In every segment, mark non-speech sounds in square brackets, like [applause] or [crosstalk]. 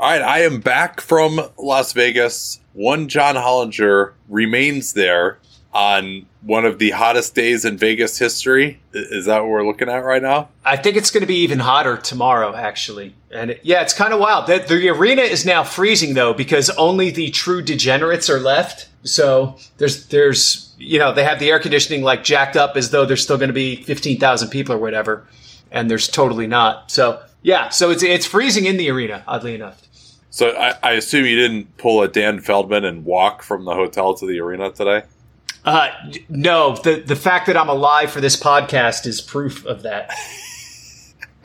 All right, I am back from Las Vegas. One John Hollinger remains there on one of the hottest days in Vegas history. Is that what we're looking at right now? I think it's going to be even hotter tomorrow, actually. And it, yeah, it's kind of wild. The, the arena is now freezing though because only the true degenerates are left. So there's there's you know they have the air conditioning like jacked up as though there's still going to be fifteen thousand people or whatever, and there's totally not. So yeah, so it's it's freezing in the arena. Oddly enough. So I, I assume you didn't pull a Dan Feldman and walk from the hotel to the arena today. Uh, no, the the fact that I'm alive for this podcast is proof of that.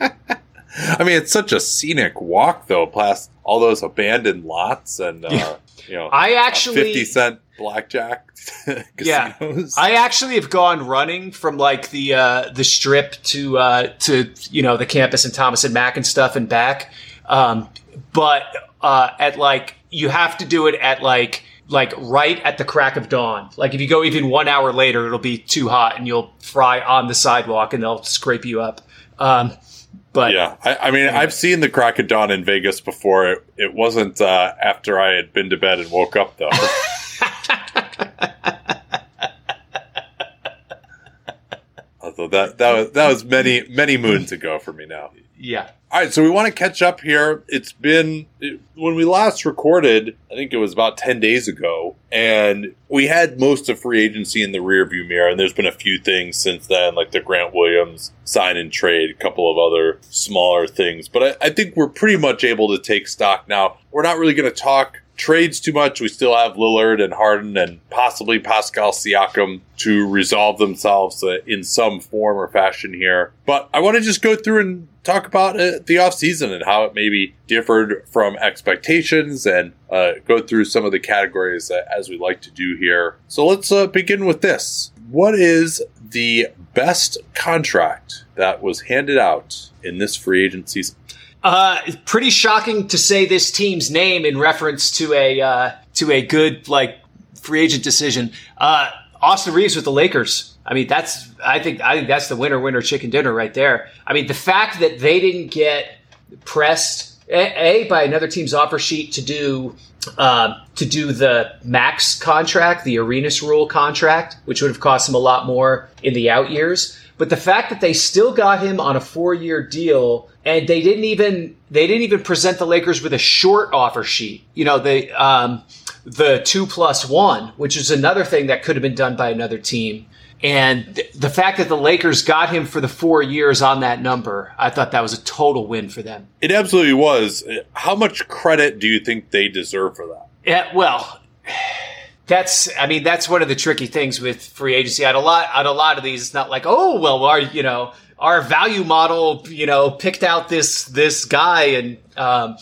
[laughs] I mean, it's such a scenic walk, though, past all those abandoned lots and uh, you know, I actually fifty cent blackjack. [laughs] yeah, I actually have gone running from like the uh, the strip to uh, to you know the campus and Thomas and Mack and stuff and back, um, but uh, at like you have to do it at like like right at the crack of dawn. Like if you go even one hour later, it'll be too hot and you'll fry on the sidewalk and they'll scrape you up. Um, but yeah, I, I mean, I've seen the crack of dawn in Vegas before. It, it wasn't uh, after I had been to bed and woke up though. [laughs] Although that that was that was many many moons ago for me now. Yeah. All right, so we want to catch up here. It's been it, when we last recorded, I think it was about 10 days ago, and we had most of free agency in the rearview mirror, and there's been a few things since then, like the Grant Williams sign and trade, a couple of other smaller things. But I, I think we're pretty much able to take stock now. We're not really going to talk trades too much. We still have Lillard and Harden and possibly Pascal Siakam to resolve themselves uh, in some form or fashion here. But I want to just go through and talk about uh, the offseason and how it maybe differed from expectations and uh, go through some of the categories uh, as we like to do here. So let's uh, begin with this. What is the best contract that was handed out in this free agency uh, pretty shocking to say this team's name in reference to a uh, to a good like free agent decision. Uh, Austin Reaves with the Lakers. I mean, that's I think I think that's the winner winner chicken dinner right there. I mean, the fact that they didn't get pressed a, a by another team's offer sheet to do uh, to do the max contract, the Arenas rule contract, which would have cost them a lot more in the out years. But the fact that they still got him on a four year deal and they didn't even they didn't even present the Lakers with a short offer sheet. You know, the um, the two plus one, which is another thing that could have been done by another team. And th- the fact that the Lakers got him for the four years on that number, I thought that was a total win for them. It absolutely was. How much credit do you think they deserve for that? Yeah, well, that's I mean that's one of the tricky things with free agency. At a lot at a lot of these, it's not like oh well, our you know our value model you know picked out this this guy and um,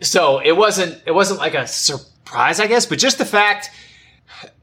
so it wasn't it wasn't like a surprise I guess, but just the fact.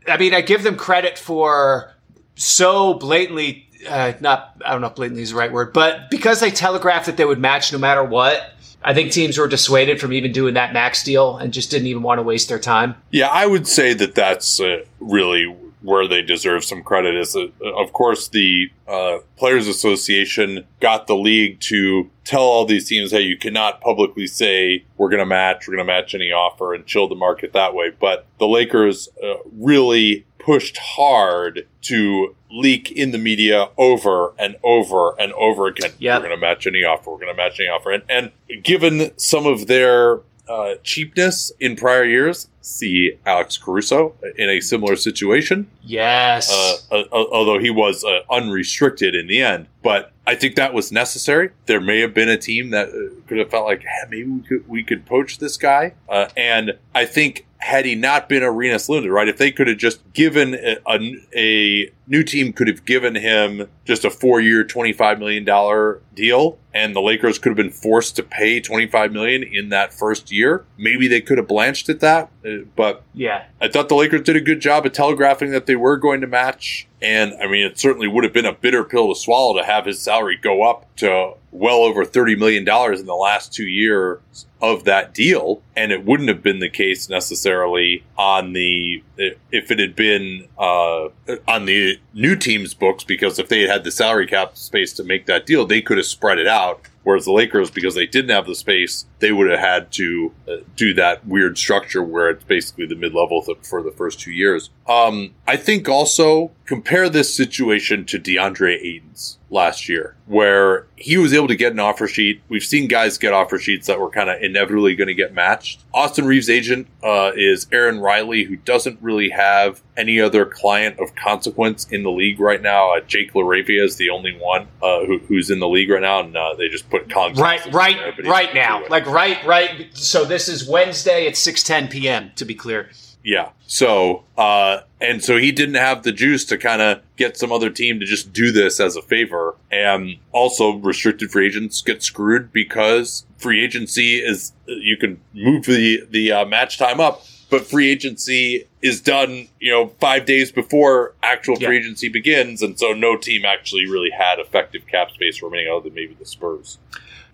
I mean, I give them credit for so blatantly uh, not I don't know if blatantly is the right word, but because they telegraphed that they would match no matter what, I think teams were dissuaded from even doing that max deal and just didn't even want to waste their time. Yeah, I would say that that's uh, really where they deserve some credit. Is that, uh, of course the uh, Players Association got the league to tell all these teams, "Hey, you cannot publicly say we're going to match, we're going to match any offer, and chill the market that way." But the Lakers uh, really pushed hard to leak in the media over and over and over again. Yep. We're going to match any offer. We're going to match any offer. And, and given some of their uh, cheapness in prior years. See Alex Caruso in a similar situation. Yes. Uh, uh, although he was uh, unrestricted in the end, but I think that was necessary. There may have been a team that uh, could have felt like hey, maybe we could we could poach this guy, uh, and I think had he not been Arenas limited, right? If they could have just given a, a, a new team could have given him just a four year, twenty five million dollar deal, and the Lakers could have been forced to pay twenty five million in that first year. Maybe they could have blanched at that, uh, but yeah, I thought the Lakers did a good job of telegraphing that they were going to match. And I mean, it certainly would have been a bitter pill to swallow to have his salary go up to well over $30 million in the last two years of that deal. And it wouldn't have been the case necessarily on the, if it had been uh, on the new team's books, because if they had had the salary cap space to make that deal, they could have spread it out. Whereas the Lakers, because they didn't have the space, they would have had to uh, do that weird structure where it's basically the mid level th- for the first two years. Um, I think also compare this situation to DeAndre Ayton's last year, where he was able to get an offer sheet. We've seen guys get offer sheets that were kind of inevitably going to get matched. Austin Reaves' agent uh, is Aaron Reilly, who doesn't really have any other client of consequence in the league right now. Uh, Jake LaRavia is the only one uh, who, who's in the league right now, and uh, they just put Colin right, right, there, right now, like right, right. So this is Wednesday at six ten p.m. To be clear. Yeah. So, uh, and so he didn't have the juice to kind of get some other team to just do this as a favor. And also, restricted free agents get screwed because free agency is you can move the the uh, match time up, but free agency is done, you know, five days before actual free yeah. agency begins, and so no team actually really had effective cap space remaining other than maybe the Spurs.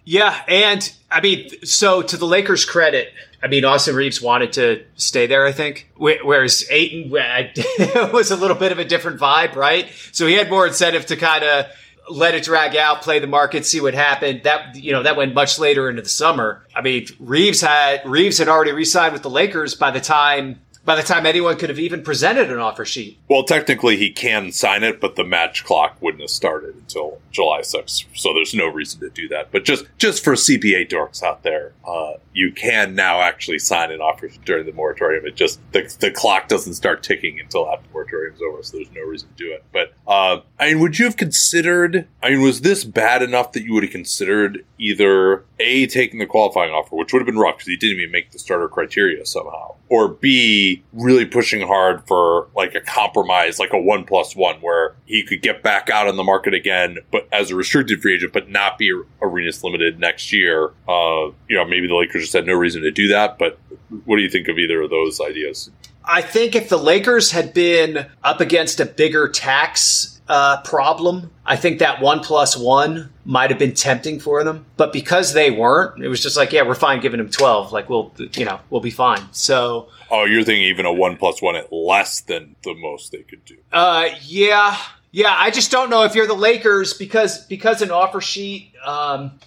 Yeah, and I mean, so to the Lakers' credit, I mean, Austin Reaves wanted to stay there, I think, whereas Ayton [laughs] was a little bit of a different vibe, right? So he had more incentive to kind of let it drag out, play the market, see what happened. That you know that went much later into the summer. I mean, Reaves had Reaves had already re-signed with the Lakers by the time by the time anyone could have even presented an offer sheet. Well, technically he can sign it, but the match clock wouldn't have started until July 6th, so there's no reason to do that. But just just for CBA dorks out there, uh, you can now actually sign an offer during the moratorium. It just the, the clock doesn't start ticking until after the moratorium's over, so there's no reason to do it. But uh, I mean, would you have considered? I mean, was this bad enough that you would have considered either a taking the qualifying offer, which would have been rough because he didn't even make the starter criteria somehow, or b really pushing hard for like a compromise, like a one plus one, where he could get back out on the market again, but as a restricted free agent, but not be Arenas limited next year. Uh, you know, maybe the Lakers just had no reason to do that. But what do you think of either of those ideas? I think if the Lakers had been up against a bigger tax uh, problem. I think that one plus one might have been tempting for them, but because they weren't, it was just like, yeah, we're fine giving them twelve. Like we'll, you know, we'll be fine. So. Oh, you're thinking even a one plus one at less than the most they could do? Uh, yeah, yeah. I just don't know if you're the Lakers because because an offer sheet, um,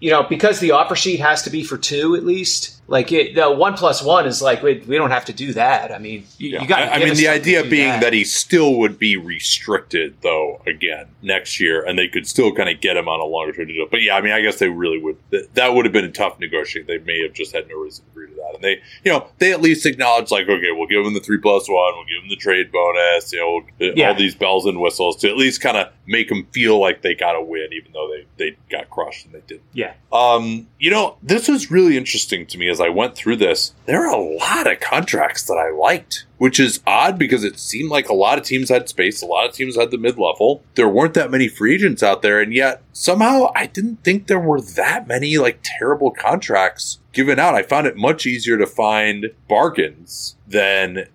you know, because the offer sheet has to be for two at least like it, the one plus one is like we, we don't have to do that. I mean, you, yeah. you got. I mean, the idea being that. that. he still would be restricted though again next year, and they could still kind of get him on a longer term deal. But yeah, I mean, I guess they really would. That would have been a tough negotiation. They may have just had no reason to agree to that, and they, you know, they at least acknowledge like, okay, we'll give him the three plus one, we'll give him the trade bonus, you know, yeah. all these bells and whistles to at least kind of make them feel like they got a win, even though they they got crushed and they did. Yeah. Um, you know, this is really interesting to me as I went through this, there are a lot of contracts that I liked, which is odd because it seemed like a lot of teams had space, a lot of teams had the mid level. There weren't that many free agents out there, and yet somehow I didn't think there were that many like terrible contracts given out. I found it much easier to find bargains than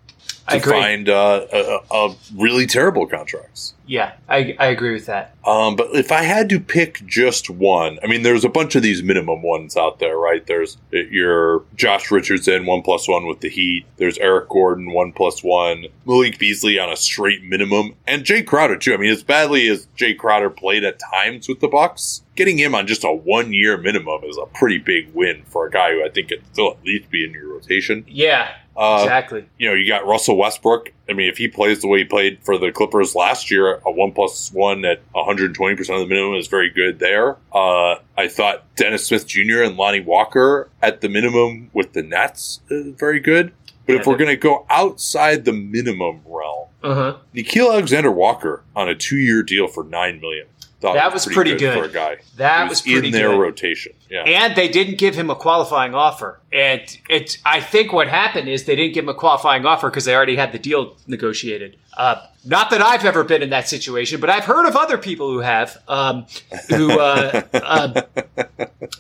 to find uh, a, a really terrible contracts. Yeah, I, I agree with that. Um, but if I had to pick just one, I mean, there's a bunch of these minimum ones out there, right? There's your Josh Richardson, one plus one with the Heat. There's Eric Gordon, one plus one. Malik Beasley on a straight minimum. And Jae Crowder, too. I mean, as badly as Jae Crowder played at times with the Bucks, getting him on just a one year minimum is a pretty big win for a guy who I think could still at least be in your rotation. Yeah, Uh, exactly. You know, you got Russell Westbrook. I mean, if he plays the way he played for the Clippers last year, a one plus one at 120% of the minimum is very good there. Uh, I thought Dennis Smith Jr. and Lonnie Walker at the minimum with the Nets is very good. But if we're going to go outside the minimum realm, Uh huh. Nickeil Alexander Walker on a two year deal for $9 million. Thought That was pretty good. for a guy. That was pretty in their good. rotation. Yeah. And they didn't give him a qualifying offer. And it, I think what happened is they didn't give him a qualifying offer because they already had the deal negotiated. Uh, not that I've ever been in that situation, but I've heard of other people who have, um, who, uh, uh,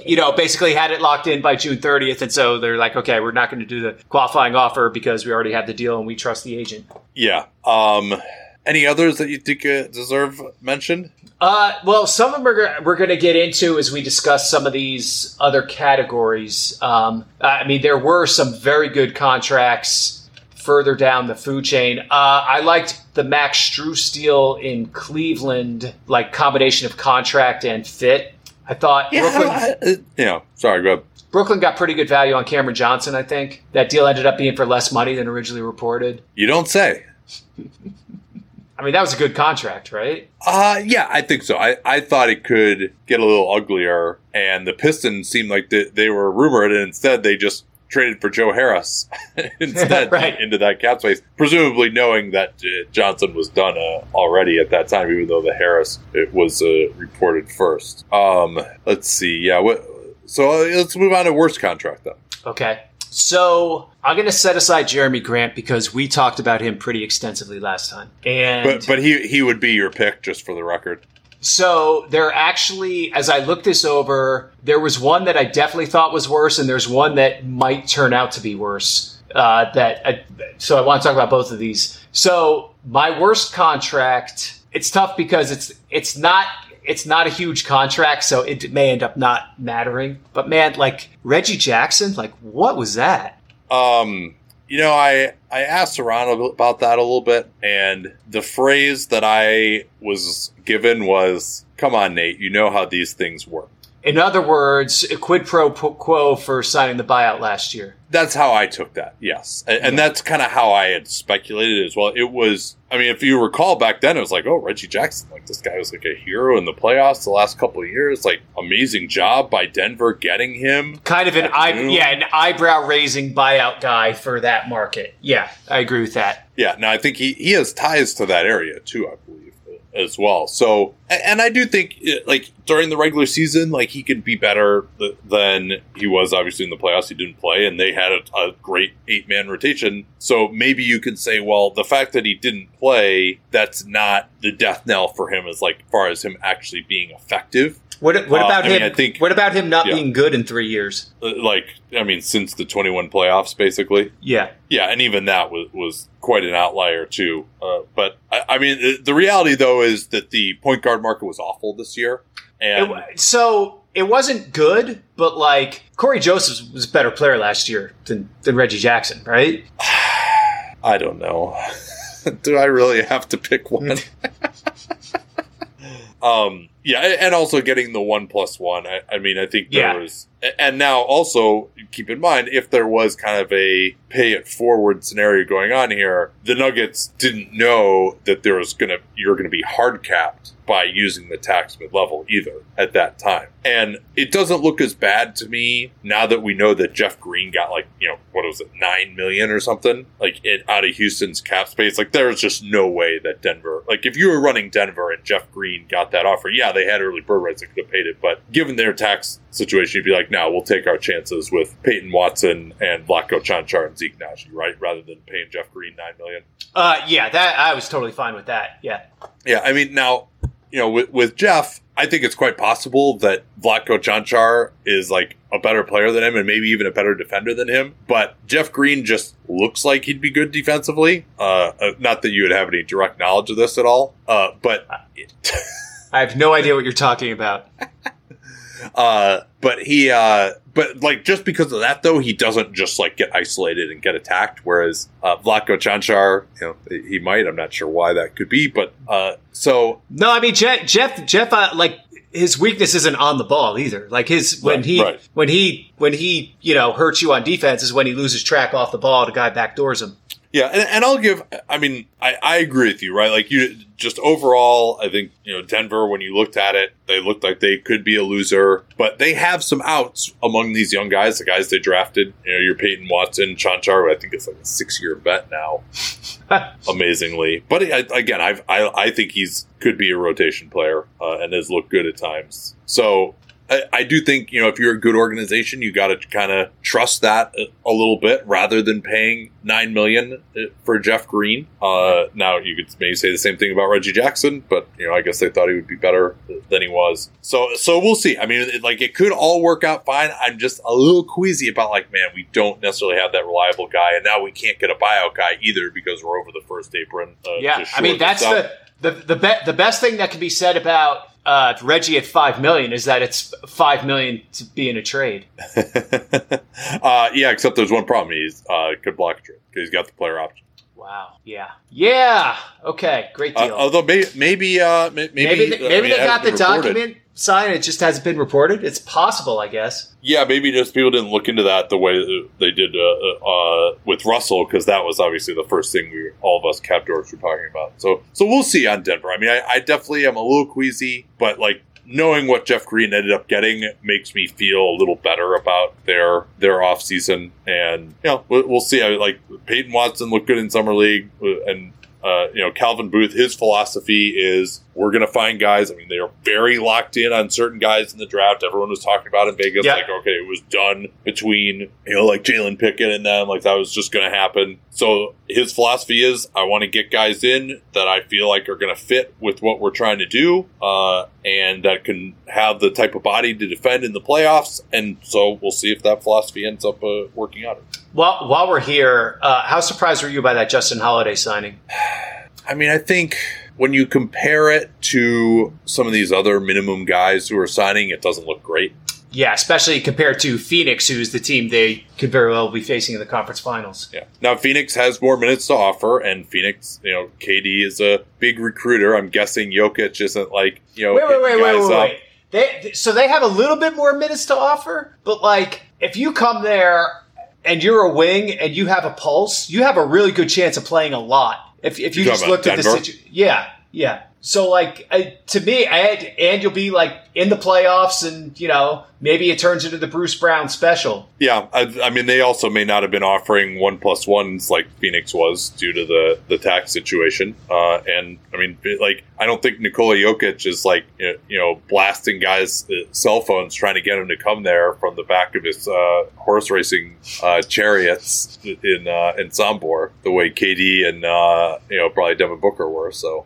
you know, basically had it locked in by June 30th. And so they're like, okay, we're not going to do the qualifying offer because we already have the deal and we trust the agent. yeah. Um, any others that you think uh, deserve mention? Uh, well, some of them are, we're going to get into as we discuss some of these other categories. Um, I mean, there were some very good contracts further down the food chain. Uh, I liked the Max Strus deal in Cleveland, like combination of contract and fit. I thought Brooklyn, I- I- you know, sorry, go ahead. Brooklyn got pretty good value on Cameron Johnson. I think that deal ended up being for less money than originally reported. You don't say. I mean, that was a good contract, right? Uh, yeah, I think so. I, I thought it could get a little uglier, and the Pistons seemed like they, they were rumored, and instead they just traded for Joe Harris [laughs] instead [laughs] Right. into that cap space, presumably knowing that uh, Johnson was done uh, already at that time, even though the Harris it was uh, reported first. Um, let's see. Yeah, what, so uh, let's move on to worst contract then. Okay. So I'm going to set aside Jerami Grant because we talked about him pretty extensively last time. And But but he he would be your pick just for the record. so there actually, as I looked this over, there was one that I definitely thought was worse, and there's one that might turn out to be worse. Uh, that I, so I want to talk about both of these. So my worst contract. It's tough because it's it's not it's not a huge contract, so it may end up not mattering. But man, like Reggie Jackson, like what was that? Um, you know, I I asked around about that a little bit, and the phrase that I was given was, "Come on, Nate, you know how these things work." In other words, a quid pro quo for signing the buyout last year. That's how I took that. Yes, and, and that's kind of how I had speculated as well. It was, I mean, if you recall back then, it was like, oh, Reggie Jackson, like this guy was like a hero in the playoffs the last couple of years. Like, amazing job by Denver getting him. Kind of an eye, Afternoon. yeah, an eyebrow raising buyout guy for that market. Yeah, I agree with that. Yeah, no, I think he, he has ties to that area too, I believe, as well. So, and I do think, uh, like, during the regular season, like, he could be better th- than he was, obviously, in the playoffs. He didn't play, and they had a, a great eight man rotation. So maybe you could say, well, the fact that he didn't play, that's not the death knell for him as, like, far as him actually being effective. What, what Uh, about I mean, him? I think- what about him not Yeah. being good in three years? Uh, Like, I mean, since the 21 playoffs, basically. Yeah, Yeah, and even that was, was quite an outlier too. Uh, but I, I mean, the, the reality though is that the point guard market was awful this year, and wa- so it wasn't good, but like Cory Joseph was a better player last year than than Reggie Jackson, right? [sighs] I don't know. [laughs] Do I really have to pick one? [laughs] um, yeah, and also getting the one plus one. I, I mean, I think there Yeah. was, and now also keep in mind if there was kind of a pay it forward scenario going on here, the Nuggets didn't know that there was gonna you're gonna be hard capped by using the tax mid level either at that time, and it doesn't look as bad to me now that we know that Jeff Green got like you know what was it nine million or something like it out of Houston's cap space. Like there's just no way that Denver like if you were running Denver and Jeff Green got that offer, yeah, they had early bird rights that could have paid it, but given their tax situation, you'd be like, no, we'll take our chances with Peyton Watson and Vlatko Čančar and Zeke Nnaji, right, rather than paying Jeff Green nine million. Uh, yeah, that I was totally fine with that. Yeah, Yeah, I mean, now, you know, with, with Jeff, I think it's quite possible that Vlatko Čančar is like a better player than him and maybe even a better defender than him. But Jeff Green just looks like he'd be good defensively. Uh, uh, not that you would have any direct knowledge of this at all. Uh, but [laughs] I have no idea what you're talking about. [laughs] Uh, but he, uh, but like just because of that though, he doesn't just like get isolated and get attacked. Whereas uh, Vlatko Čančar, you know, he might. I'm not sure why that could be, but uh, so No, I mean Jeff. Jeff. Jeff. Uh, like his weakness isn't on the ball either. Like his when Right, he right. when he when he you know hurts you on defense is when he loses track off the ball. The guy backdoors him. Yeah, and, and I'll give. I mean, I, I agree with you, right? Like you, just overall, I think you know Denver. When you looked at it, they looked like they could be a loser, but they have some outs among these young guys, the guys they drafted. You know, your Peyton Watson, Čančar. I think it's like a six-year bet now, [laughs] amazingly. But again, I've, I I think he's could be a rotation player uh, and has looked good at times. So I, I do think you know if you're a good organization, you got to kind of trust that a, a little bit rather than paying nine million uh, for Jeff Green. Uh, now you could maybe say the same thing about Reggie Jackson, but you know I guess they thought he would be better than he was. So so we'll see. I mean, it, like it could all work out fine. I'm just a little queasy about like man, we don't necessarily have that reliable guy, and now we can't get a buyout guy either because we're over the first apron. Uh, Yeah, I mean that's the the the, be- the best thing that can be said about uh, Reggie at five million is that it's five million to be in a trade. [laughs] uh, yeah, except there's one problem. He's uh, could block a trade because he's got the player option. Wow. Yeah. Yeah. Okay. Great Uh, deal. although maybe maybe uh, may- maybe maybe th- I maybe mean, they got the reported. document signed. It just hasn't been reported. It's possible, I guess. Yeah, maybe just people didn't look into that the way they did uh, uh, with Russell because that was obviously the first thing we all of us cap dorks were talking about. So so we'll see on Denver. I mean, I, I definitely am a little queasy, but like knowing what Jeff Green ended up getting makes me feel a little better about their their off season. And you know, we'll, we'll see. I, like Peyton Watson looked good in summer league, uh, and uh, you know Calvin Booth. His philosophy is we're going to find guys. I mean, they are very locked in on certain guys in the draft. Everyone was talking about in Vegas, Yeah. like okay, it was done between you know like Jalen Pickett and them, like that was just going to happen. So his philosophy is I want to get guys in that I feel like are going to fit with what we're trying to do, uh, and that can have the type of body to defend in the playoffs. And so we'll see if that philosophy ends up uh, working out. While while we're here, uh, how surprised were you by that Justin Holiday signing? I mean, I think when you compare it to some of these other minimum guys who are signing, it doesn't look great. Yeah, especially compared to Phoenix, who's the team they could very well be facing in the conference finals. Yeah. Now Phoenix has more minutes to offer, and Phoenix, you know, KD is a big recruiter. I'm guessing Jokic isn't like you know Wait, wait, wait, wait, wait, wait. They, so they have a little bit more minutes to offer, but like if you come there and you're a wing and you have a pulse, you have a really good chance of playing a lot. If, if you just looked at the situation, yeah, yeah. So like uh, to me, and, and you'll be like in the playoffs, and you know maybe it turns into the Bruce Brown special. Yeah, I, I mean, they also may not have been offering one plus ones like Phoenix was due to the the tax situation. Uh, and I mean, like, I don't think Nikola Jokic is like you know blasting guys' uh, cell phones trying to get them to come there from the back of his uh, horse racing uh, chariots in uh, in Sombor the way KD and uh, you know probably Devin Booker were. So.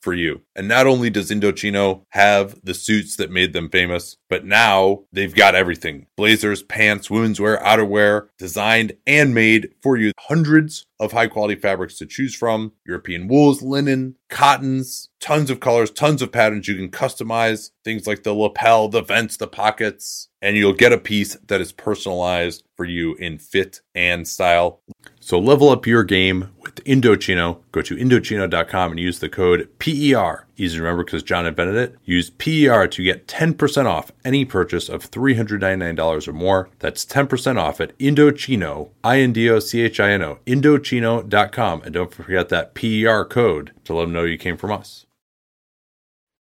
for you. And not only does Indochino have the suits that made them famous, but now they've got everything. Blazers, pants, women's wear, outerwear, designed and made for you. Hundreds of high quality fabrics to choose from. European wools, linen, cottons, tons of colors, tons of patterns. You can customize things like the lapel, the vents, the pockets, and you'll get a piece that is personalized for you in fit and style. So level up your game with Indochino. Go to Indochino.com and use the code PER. Easy to remember because John invented it. Use PER to get 10% off any purchase of $399 or more. That's 10% off at Indochino, I-N-D-O-C-H-I-N-O, Indochino.com. And don't forget that PER code to let them know you came from us.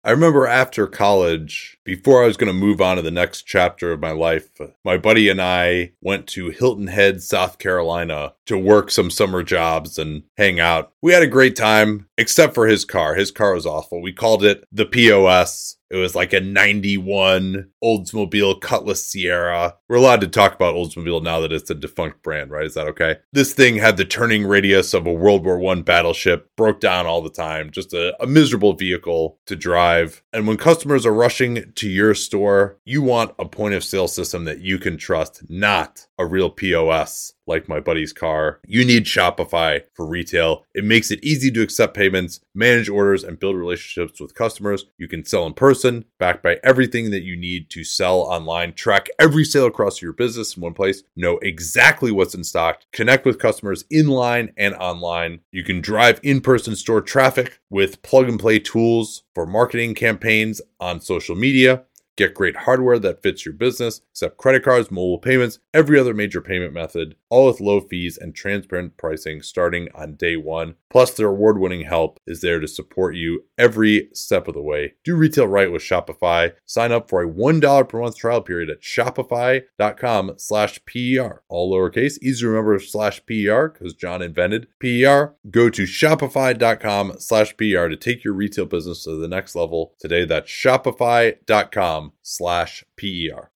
I remember after college, before I was going to move on to the next chapter of my life, my buddy and I went to Hilton Head, South Carolina to work some summer jobs and hang out. We had a great time, except for his car. His car was awful. We called it the POS. It was like a 91 Oldsmobile Cutlass Ciera. We're allowed to talk about Oldsmobile now that it's a defunct brand, right? Is that okay? This thing had the turning radius of a World War One battleship, broke down all the time, just a, a miserable vehicle to drive. And when customers are rushing to your store, you want a point of sale system that you can trust, not a real POS like my buddy's car. You need Shopify for retail. It makes it easy to accept payments, manage orders, and build relationships with customers. You can sell in person, backed by everything that you need to sell online. Track every sale across your business in one place, know exactly what's in stock, connect with customers in line and online. You can drive in person store traffic with plug and play tools for marketing campaigns on social media. Get great hardware that fits your business, accept credit cards, mobile payments, every other major payment method, all with low fees and transparent pricing starting on day one. Plus, their award winning help is there to support you every step of the way. Do retail right with Shopify. Sign up for a $1 per month trial period at shopify.com slash PER. All lowercase, easy to remember slash PER because John invented PER. Go to shopify.com slash PER to take your retail business to the next level today. That's shopify.com slash PER.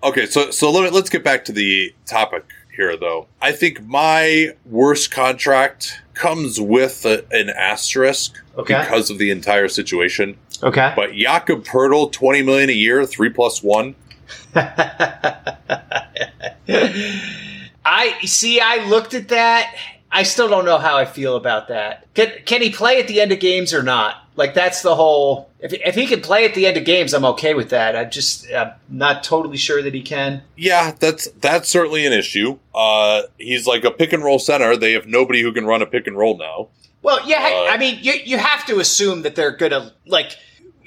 Okay, so so let, let's get back to the topic here, though. I think my worst contract comes with a, an asterisk Okay. because of the entire situation. Okay. But Jakob Poeltl, twenty million a year, three plus one. I see. I looked at that. I still don't know how I feel about that. Can can he play at the end of games or not? Like that's the whole. If if he can play at the end of games, I'm okay with that. I'm just I'm not totally sure that he can. Yeah, that's that's certainly an issue. Uh, he's like a pick and roll center. They have nobody who can run a pick and roll now. Well, yeah. Uh, I mean, you you have to assume that they're gonna like.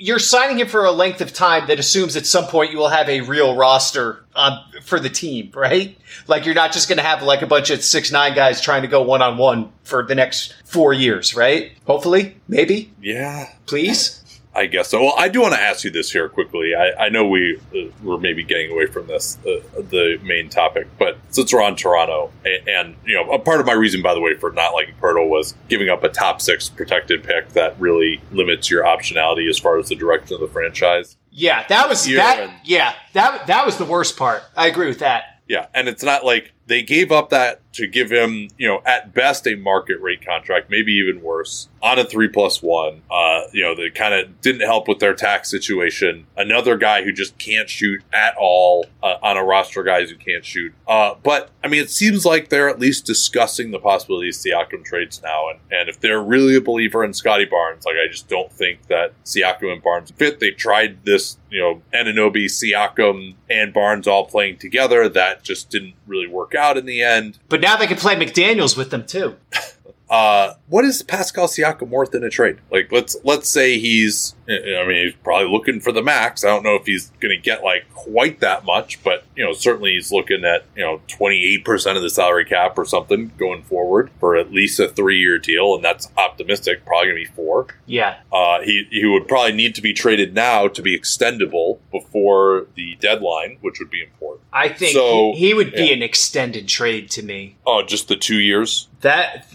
You're signing him for a length of time that assumes at some point you will have a real roster um, for the team, right? Like you're not just going to have like a bunch of six nine guys trying to go one on one for the next four years, right? Hopefully, maybe, Yeah, please. I guess so. Well, I do want to ask you this here quickly. I, I know we uh, we're maybe getting away from this uh, the main topic, but since we're on Toronto, and, and you know, a part of my reason, by the way, for not liking Poeltl was giving up a top six protected pick that really limits your optionality as far as the direction of the franchise. Yeah, that was Yeah, that. and- Yeah, that that was the worst part. I agree with that. Yeah, and it's not like they gave up that to give him, you know, at best a market rate contract, maybe even worse, on a three plus one. Uh, you know, that kind of didn't help with their tax situation. Another guy who just can't shoot at all uh, on a roster guys who can't shoot. Uh, but I mean, it seems like they're at least discussing the possibility of Siakam trades now, and and if they're really a believer in Scottie Barnes, like I just don't think that Siakam and Barnes fit. They tried this, you know, Anunoby, Siakam, and Barnes all playing together. That just didn't really work out in the end. But now they can play McDaniels with them too. [laughs] Uh, what is Pascal Siakam worth in a trade? Like, let's let's say he's, I mean, he's probably looking for the max. I don't know if he's going to get like quite that much, but you know, certainly he's looking at you know twenty eight percent of the salary cap or something going forward for at least a three year deal, and that's optimistic. Probably going to be four. Yeah, Uh, he he would probably need to be traded now to be extendable before the deadline, which would be important. I think So, he, he would be an extended trade to me. Oh, just the two years. That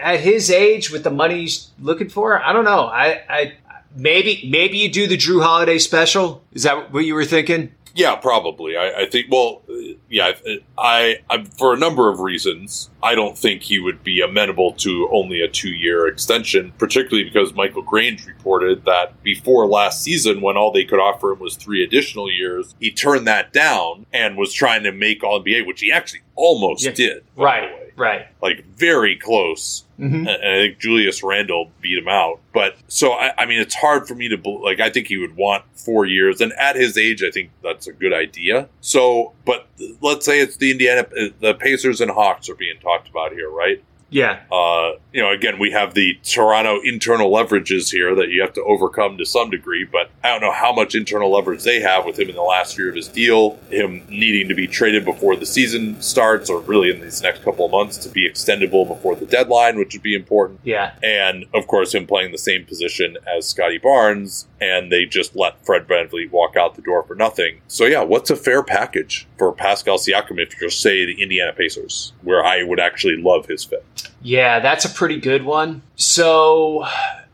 at his age, with the money he's looking for, I don't know. I, I maybe maybe you do the Jrue Holiday special. Is that what you were thinking? Yeah, probably. I, I think. Well, yeah. I, I, for a number of reasons, I don't think he would be amenable to only a two-year extension. Particularly because Michael Grange reported that before last season, when all they could offer him was three additional years, he turned that down and was trying to make All NBA, which he actually almost Yeah. did. Right. Right. Like very close. Mhm. and I think Julius Randle beat him out. But so I, I mean, it's hard for me to like. I think he would want four years, and at his age, I think that's a good idea. So, but let's say it's the Indiana, the Pacers and Hawks are being talked about here, right? Yeah, Uh, you know, again, we have the Toronto internal leverages here that you have to overcome to some degree, but I don't know how much internal leverage they have with him in the last year of his deal, him needing to be traded before the season starts, or really in these next couple of months to be extendable before the deadline, which would be important. yeah. And of course, him playing the same position as Scottie Barnes, and they just let Fred VanVleet walk out the door for nothing. So, yeah, what's a fair package for Pascal Siakam if you're, say, the Indiana Pacers, where I would actually love his fit? Yeah, that's a pretty good one. So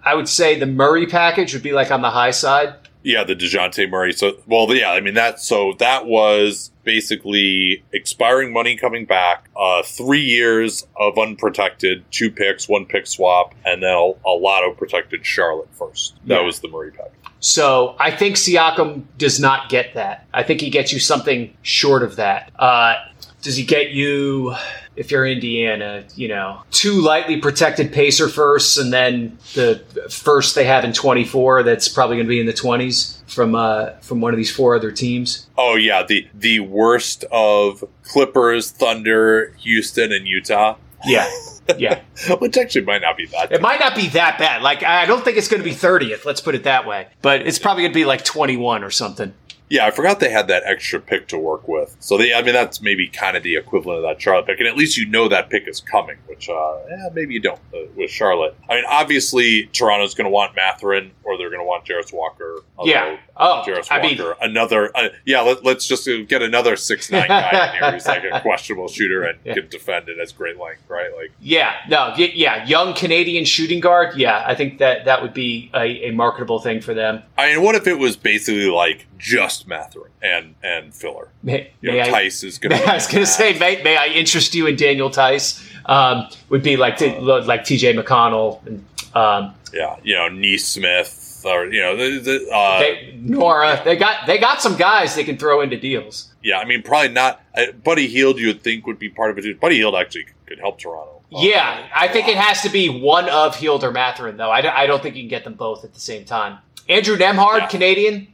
I would say the Murray package would be like on the high side. Yeah, the Dejounte Murray. So, well, yeah, I mean that. So that was basically expiring money coming back, uh, three years of unprotected, two picks, one pick swap, and then a, a of protected Charlotte first. That Yeah. was the Murray pack. So I think Siakam does not get that. I think he gets you something short of that. Uh, does he get you, if you're Indiana, you know, two lightly protected Pacer firsts, and then the first they have in 24 that's probably going to be in the 20s from uh, from one of these four other teams? Oh yeah, the the worst of Clippers, Thunder, Houston, and Utah. Yeah, [laughs] yeah. [laughs] Which actually might not be that. Bad. It might not be that bad. Like I don't think it's going to be 30th. Let's put it that way. But it's probably going to be like 21 or something. Yeah, I forgot they had that extra pick to work with. So they, I mean, that's maybe kind of the equivalent of that Charlotte pick, and at least you know that pick is coming. Which, uh, eh, maybe you don't uh, with Charlotte. I mean, obviously Toronto's going to want Mathurin, or they're going to want Jarace Walker. Yeah. Oh, Jarace I mean- Walker, another. Uh, yeah, let, us just uh, get another six nine guy in [laughs] here who's like a questionable shooter and Yeah. can defend it as great length, right? Like, Yeah, no, y- yeah, young Canadian shooting guard. Yeah, I think that that would be a, a marketable thing for them. I mean, what if it was basically like just Mathurin and and filler? May, You know, I, Theis is going [laughs] to. I was going to say, may, may I interest you in Daniel Theis? Um, would be like t- like T.J. McConnell and um, yeah, you know, Nesmith or you know, the, the, uh, they, Nora. They got they got some guys they can throw into deals. yeah. I mean, probably not. Uh, Buddy Hield, you would think would be part of it. Buddy Hield actually could help Toronto. Uh, Yeah, I think it has to be one of Hield or Mathurin, though. I don't, I don't think you can get them both at the same time. Andrew Nembhard, Yeah. Canadian.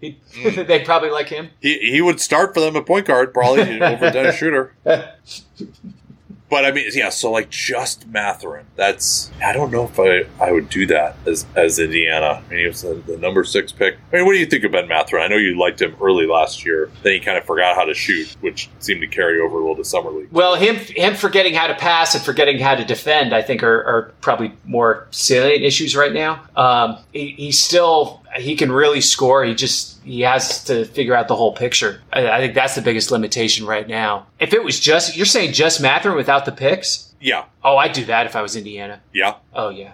He, [laughs] they'd probably like him. he he would start for them at point guard probably over Dennis Schröder. [laughs] But I mean, yeah. So like, just Mathurin. That's I don't know if I, I would do that as as Indiana. I mean, he was the, the number six pick. I mean, what do you think of Ben Mathurin? I know you liked him early last year. Then he kind of forgot how to shoot, which seemed to carry over a little to summer league. Well, him him forgetting how to pass and forgetting how to defend, I think, are, are probably more salient issues right now. Um, he, he's still he can really score. He just he has to figure out the whole picture. I, I think that's the biggest limitation right now. If it was just you're saying just Mathurin without the picks, Yeah, oh, I'd do that if I was Indiana. yeah, Oh yeah.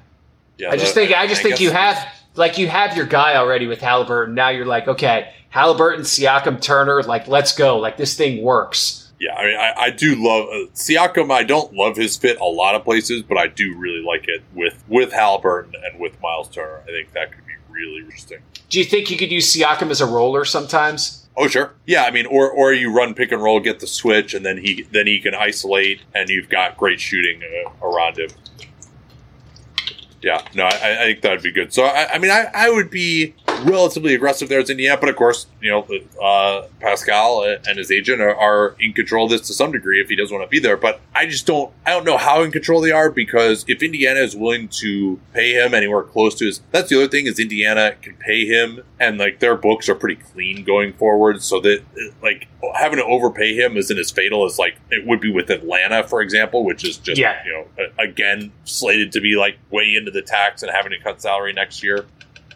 yeah. I just that- think I just think you have like you have your guy already with Halliburton. Now you're like, okay, Halliburton, Siakam, Turner, like let's go. Like this thing works. Yeah, I mean, I, I do love uh, Siakam. I don't love his fit a lot of places, but I do really like it with with Halliburton and with Myles Turner. I think that could be really interesting. Do you think you could use Siakam as a roller sometimes? Oh sure, yeah. I mean, or or you run pick and roll, get the switch, and then he then he can isolate, and you've got great shooting uh, around him. Yeah, no, I, I think that would be good. So I, I mean, I, I would be relatively aggressive there as Indiana, but of course, you know, uh, Pascal and his agent are, are in control of this to some degree if he doesn't want to be there. But I just don't, I don't know how in control they are because if Indiana is willing to pay him anywhere close to his, that's the other thing is Indiana can pay him, and like their books are pretty clean going forward, so that like having to overpay him isn't as fatal as like it would be with Atlanta, for example, which is just Yeah. you know again slated to be like way into the tax and having to cut salary next year.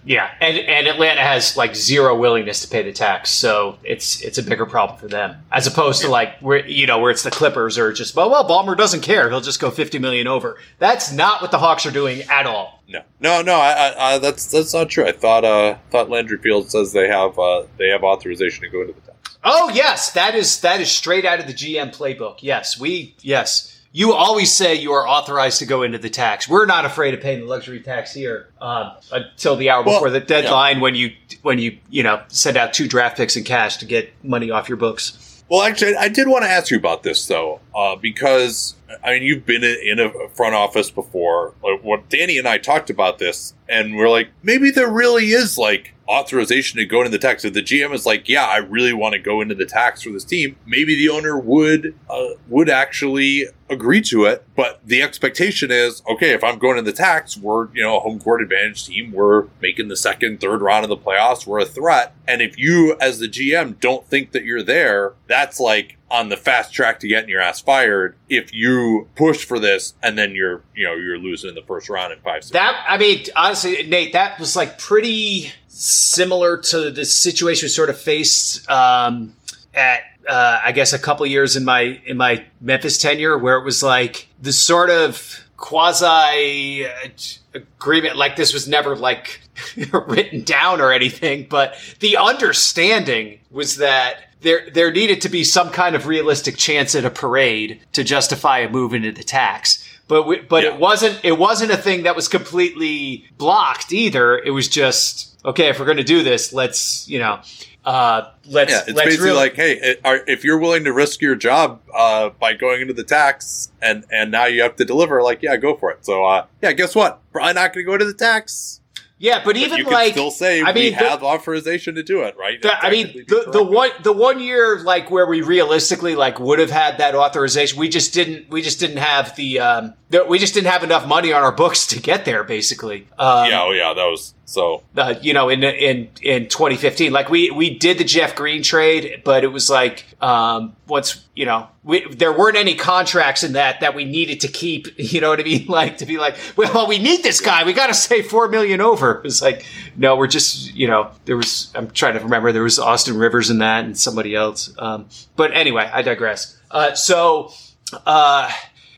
Yeah, and and Atlanta has like zero willingness to pay the tax, so it's it's a bigger problem for them as opposed to like where you know where it's the Clippers or just well, well, Ballmer doesn't care, he'll just go fifty million over. That's not what the Hawks are doing at all. No, no, no. I, I, I, that's that's not true. I thought uh thought Landry Fields says they have uh they have authorization to go into the tax. Oh yes, that is that is straight out of the GM playbook. Yes, we yes. You always say you are authorized to go into the tax. We're not afraid of paying the luxury tax here um, until the hour Well, before the deadline when you when you you know send out two draft picks in cash to get money off your books. Well, actually, I did want to ask you about this though, uh, because I mean, you've been in a front office before. Like, What Danny and I talked about this, and we're like, maybe there really is like authorization to go into the tax. If the GM is like, yeah, I really want to go into the tax for this team, maybe the owner would uh, would actually agree to it. But the expectation is, okay, if I'm going in the tax, we're you know a home court advantage team. We're making the second, third round of the playoffs. We're a threat. And if you, as the GM, don't think that you're there, that's like on the fast track to getting your ass fired. If you push for this and then you're you know you're losing in the first round in five. Six. That I mean, honestly, Nate, that was like pretty similar to the situation we sort of faced um, at uh, I guess a couple years in my in my Memphis tenure, where it was like the sort of quasi agreement. Like this was never like [laughs] written down or anything, but the understanding was that there there needed to be some kind of realistic chance at a parade to justify a move into the tax. But we, but Yeah. it wasn't it wasn't a thing that was completely blocked either. It was just okay if we're going to do this, let's you know. Uh, let's Yeah, it's let's basically really, like, hey, are, if you're willing to risk your job uh, by going into the tax, and and now you have to deliver, like, yeah, go for it. So, uh, yeah, guess what? Probably not going to go to the tax. yeah, but But even like still say I we mean, the- have authorization to do it, right? The- I mean, the, the one the one year like where we realistically like would have had that authorization, we just didn't we just didn't have the um the, we just didn't have enough money on our books to get there. Basically, um, Yeah, oh yeah, that was so. uh, you know, in in in 2015, like we we did the Jeff Green trade, but it was like um once you know we there weren't any contracts in that that we needed to keep. [laughs] You know what I mean? [laughs] Like to be like, well, we need this guy. We got to say four million over. It's like, no, we're just you know there was I'm trying to remember there was Austin Rivers in that and somebody else. Um, but anyway, I digress. Uh, so. Uh,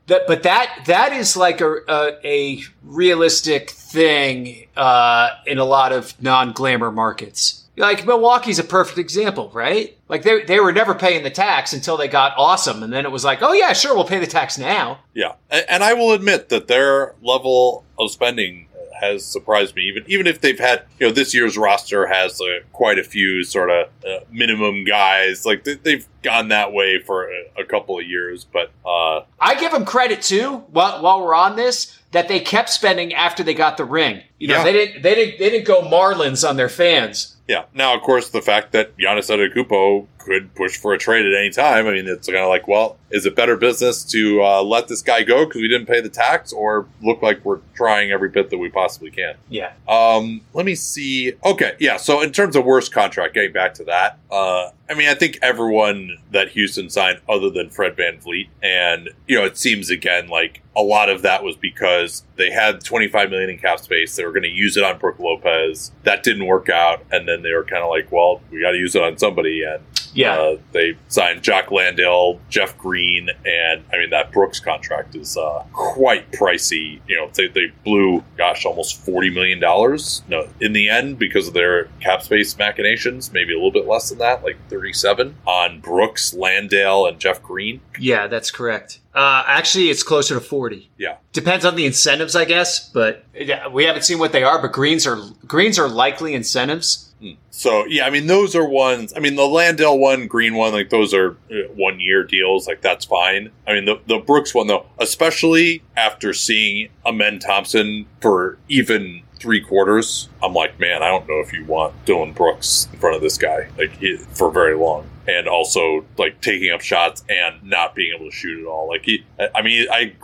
that, but that that is like a a, a realistic thing uh, in a lot of non glamour markets. Like Milwaukee's a perfect example, right? Like they they were never paying the tax until they got awesome, and then it was like, oh yeah, sure, we'll pay the tax now. Yeah, A- and I will admit that their level of spending has surprised me. Even even if they've had, you know, this year's roster has uh, quite a few sort of uh, minimum guys. Like they, they've gone that way for a, a couple of years, but uh, I give them credit too. While, while we're on this, that they kept spending after they got the ring. You know, Yeah. they didn't they didn't they didn't go Marlins on their fans. yeah. Now, of course, the fact that Giannis Antetokounmpo could push for a trade at any time. I mean, it's kind of like, well, is it better business to uh, let this guy go because we didn't pay the tax, or look like we're trying every bit that we possibly can? Yeah. Um, let me see. Okay, yeah. So in terms of worst contract, getting back to that, uh, I mean, I think everyone that Houston signed, other than Fred VanVleet, and you know, it seems again like a lot of that was because they had 25 million in cap space. They were going to use it on Brook Lopez. That didn't work out, and then they were kind of like, well, we got to use it on somebody, and Yeah. uh, they signed Jock Landale, Jeff Green, and I mean that Brooks contract is uh, quite pricey. You know, they, they blew, gosh, almost forty million dollars. No, in the end, because of their cap space machinations, maybe a little bit less than that, like thirty-seven on Brooks, Landale, and Jeff Green. Yeah, that's correct. Uh, actually, it's closer to 40. Yeah, Depends on the incentives, I guess, but yeah, we haven't seen what they are. But greens are greens are likely incentives. So yeah, I mean those are ones. I mean the Landale one, Green one, like those are uh, one year deals. Like that's fine. I mean the the Brooks one though, especially after seeing Amen Thompson for even three quarters, I'm like, man, I don't know if you want Dillon Brooks in front of this guy like for very long. And also, like taking up shots and not being able to shoot at all. Like he, I- mean, I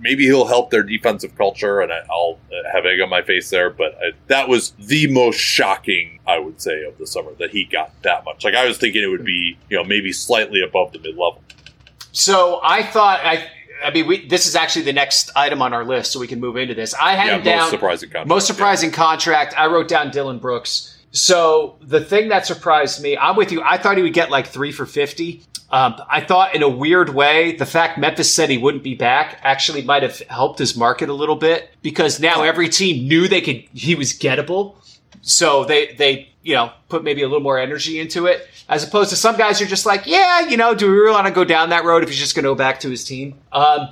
maybe he'll help their defensive culture, and I, I'll uh, have egg on my face there. But I, that was the most shocking, I would say, of the summer that he got that much. Like I was thinking it would be, you know, maybe slightly above the mid level. So I thought I. I mean, we, this is actually the next item on our list, so we can move into this. I had Yeah, him down. most surprising contract. Most surprising contract. I wrote down Dillon Brooks. So the thing that surprised me, I'm with you. I thought he would get like three for 50. Um, I thought in a weird way, the fact Memphis said he wouldn't be back actually might have helped his market a little bit because now every team knew they could, he was gettable. So they, they, you know, put maybe a little more energy into it as opposed to some guys who are just like, yeah, you know, do we really want to go down that road if he's just going to go back to his team? Um,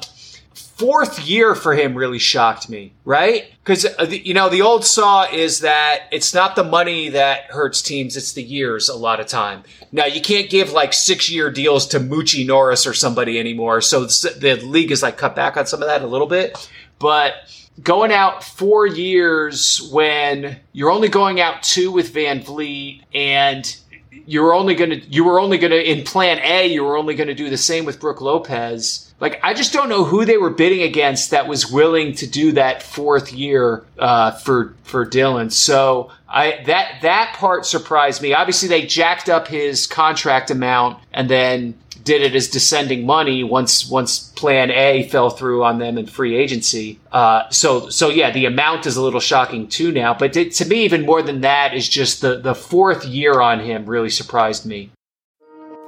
fourth year for him really shocked me, right? Because, uh, you know, the old saw is that it's not the money that hurts teams, it's the years a lot of time. Now, you can't give like six year deals to Moochie Norris or somebody anymore. So the league is like cut back on some of that a little bit. But going out four years when you're only going out two with VanVleet and you're only gonna you were only gonna in plan A you were only gonna do the same with Brook Lopez. Like I just don't know who they were bidding against that was willing to do that fourth year uh, for for Dylan. So I that that part surprised me. Obviously they jacked up his contract amount and then did it as descending money once once Plan A fell through on them in free agency. Uh, so so yeah, the amount is a little shocking too now. But to, to me, even more than that is just the the fourth year on him really surprised me.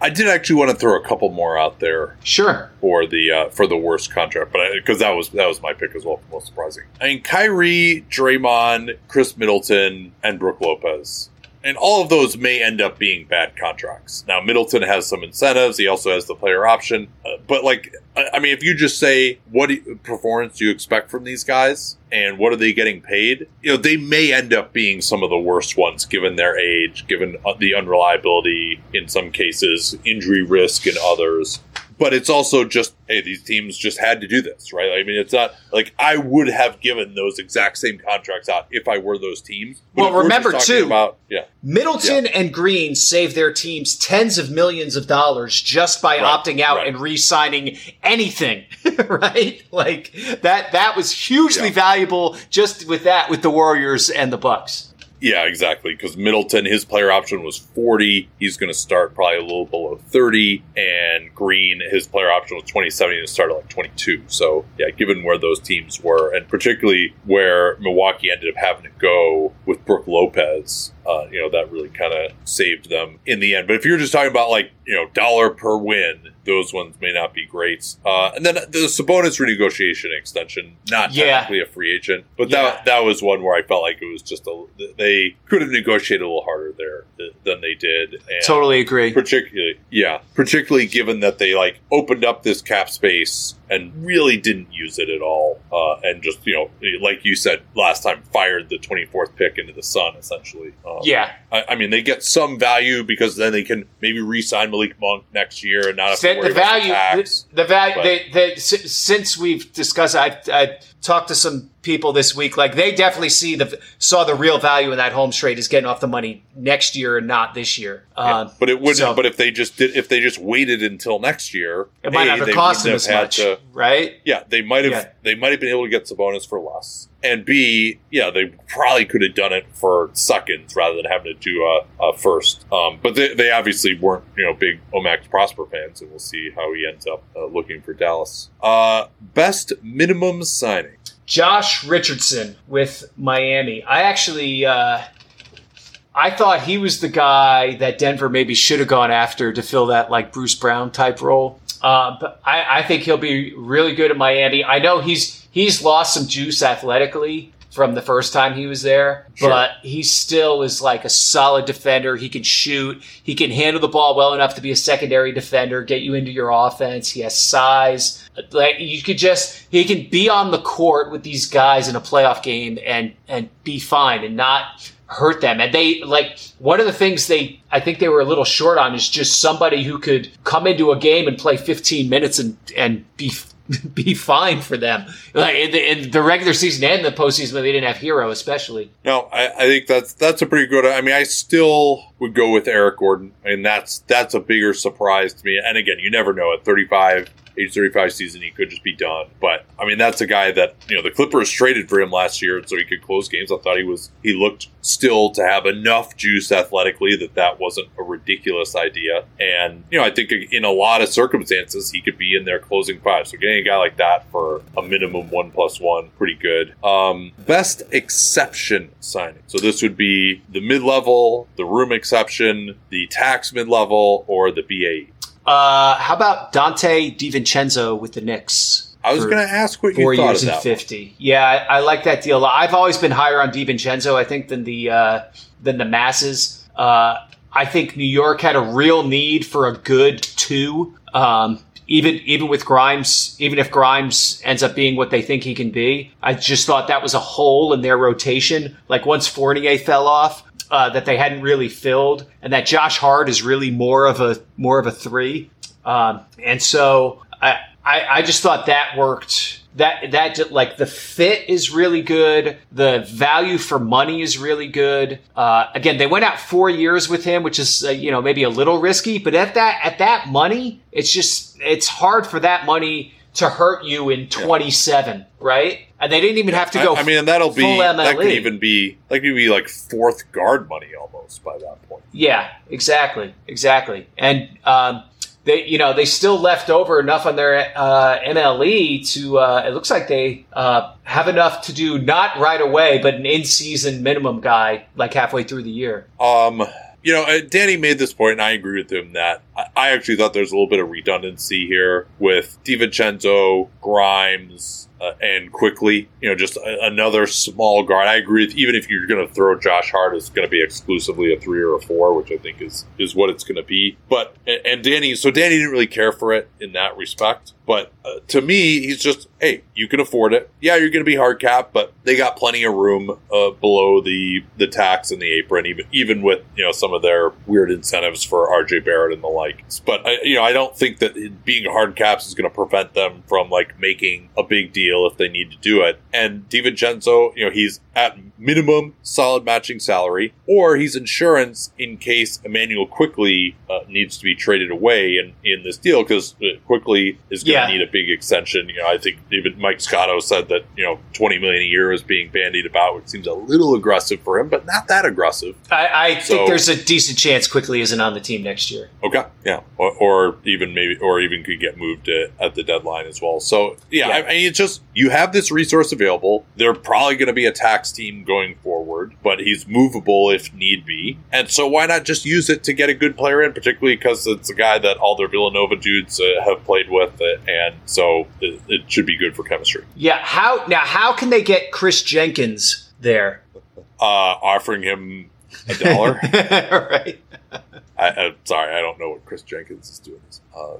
I did actually want to throw a couple more out there Sure. for the uh, for the worst contract, but because that was that was my pick as well, most surprising. I mean, Kyrie, Draymond, Khris Middleton, and Brook Lopez, and all of those may end up being bad contracts. Now, Middleton has some incentives; he also has the player option. Uh, but like, I, I mean, if you just say what do performance do you expect from these guys, and what are they getting paid? You know, they may end up being some of the worst ones given their age, given uh, the unreliability in some cases, injury risk in others. But it's also just, hey, these teams just had to do this, right? I mean, it's not like I would have given those exact same contracts out if I were those teams. But Well, if we're just remember, too- about yeah, Middleton and Green saved their teams tens of millions of dollars just by Right, opting out right. and re-signing anything, [laughs] right? Like that that was hugely Yeah. valuable just with that with the Warriors and the Bucks. Yeah, exactly. Because Middleton, his player option was 40. He's going to start probably a little below 30. And Green, his player option was 27. He's to start at like 22. So, yeah, given where those teams were, and particularly where Milwaukee ended up having to go with Brook Lopez, uh, you know, that really kind of saved them in the end. But if you're just talking about like, you know, dollar per win, those ones may not be great. Uh, and then the Sabonis renegotiation extension, not Yeah. technically a free agent, but Yeah. that that was one where I felt like it was just a they could have negotiated a little harder there than they did. And Totally agree. Particularly, yeah, particularly given that they like opened up this cap space and really didn't use it at all, uh, and just you know, like you said last time, fired the twenty fourth pick into the sun essentially. Um, Yeah. I, I mean they get some value because then they can maybe re-sign Malik Monk next year and not have to the, worry the about value, the tax. the, the value. They, they, since we've discussed, I, I talked to some people this week. Like they definitely see the saw the real value in that home trade is getting off the money next year and not this year. Yeah, Um, but it wouldn't. so- but if they just did, if they just waited until next year, it might A, not have cost them as much, to- right? yeah, they might have. Yeah. They might have been able to get Sabonis for less. And B, yeah, they probably could have done it for seconds rather than having to do a, a first. Um, but they, they obviously weren't, you know, big O-Max Prosper fans, and we'll see how he ends up uh, looking for Dallas. Uh, best minimum signing. Josh Richardson with Miami. I actually, uh, I thought he was the guy that Denver maybe should have gone after to fill that like Bruce Brown type role. Uh, but I, I think he'll be really good at Miami. I know he's he's lost some juice athletically from the first time he was there, Sure. but he still is like a solid defender. He can shoot. He can handle the ball well enough to be a secondary defender, get you into your offense. He has size. Like you could just he can be on the court with these guys in a playoff game and and be fine and not hurt them. And they like one of the things they I think they were a little short on is just somebody who could come into a game and play 15 minutes and and be [laughs] be fine for them. Like in the, in the regular season and the postseason, when they didn't have Herro, especially. No, I, I think that's that's a pretty good. I mean, I still would go with Eric Gordon, and that's that's a bigger surprise to me. And again, you never know. At 35, age 35 season, he could just be done. But I mean, that's a guy that you know the Clippers traded for him last year, so he could close games. I thought he was he looked still to have enough juice athletically that that wasn't a ridiculous idea. And you know, I think in a lot of circumstances, he could be in their closing five. So getting a guy like that for a minimum one plus one, pretty good. Um, best exception signing. So this would be the mid level, the room exception, the tax mid level, or the BAE. Uh, how about Dante DiVincenzo with the Knicks? I was going to ask what you Four thought years and that. one. fifty. Yeah, I, I like that deal. I've always been higher on DiVincenzo, I think, than the uh, than the masses. Uh, I think New York had a real need for a good two. Um, even even with Grimes, even if Grimes ends up being what they think he can be, I just thought that was a hole in their rotation. Like once Fournier fell off, uh, that they hadn't really filled, and that Josh Hart is really more of a more of a three. Um, and so I, I I just thought that worked that that like the fit is really good. The value for money is really good. Uh, again, they went out four years with him, which is uh, you know maybe a little risky, but at that at that money, it's just it's hard for that money to hurt you in 27, yeah. right? And they didn't even have to go. I, I mean, that'll be MLE. that could even be that could be like fourth guard money almost by that point. Yeah, exactly, exactly, and. Um, they you know they still left over enough on their uh, MLE to uh, it looks like they uh, have enough to do not right away but an in season minimum guy like halfway through the year. Um, you know, uh, Danny made this point, and I agree with him that I actually thought there's a little bit of redundancy here with DiVincenzo, Grimes, uh, and Quickley. You know, just a, another small guard. I agree. With, even if you're going to throw Josh Hart, it's going to be exclusively a three or a four, which I think is is what it's going to be. But and Danny, so Danny didn't really care for it in that respect. But uh, to me, he's just, hey, you can afford it. Yeah, you're going to be hard cap, but they got plenty of room uh, below the the tax and the apron, even even with you know some of their weird incentives for RJ Barrett and the like. But I, you know, I don't think that being hard caps is going to prevent them from like making a big deal if they need to do it. And DiVincenzo, you know, he's at minimum solid matching salary, or he's insurance in case Immanuel Quickley uh, needs to be traded away in, in this deal because uh, Quickley is going to yeah. need a big extension. You know, I think even Mike Scotto said that you know twenty million a year is being bandied about, which seems a little aggressive for him, but not that aggressive. I, I so, think there's a decent chance Quickley isn't on the team next year. Okay, yeah, or, or even maybe, or even could get moved at the deadline as well. So yeah, yeah. I, I mean, it's just you have this resource available. They're probably going to be a tax team going forward, but he's movable if need be. And so why not just use it to get a good player in, particularly because it's a guy that all their Villanova dudes uh, have played with, uh, and so it, it, should be good for chemistry. Yeah. How now? How can they get Kris Jenkins there? Uh, offering him a dollar. [laughs] right. I, am sorry, I don't know what Kris Jenkins is doing. Uh,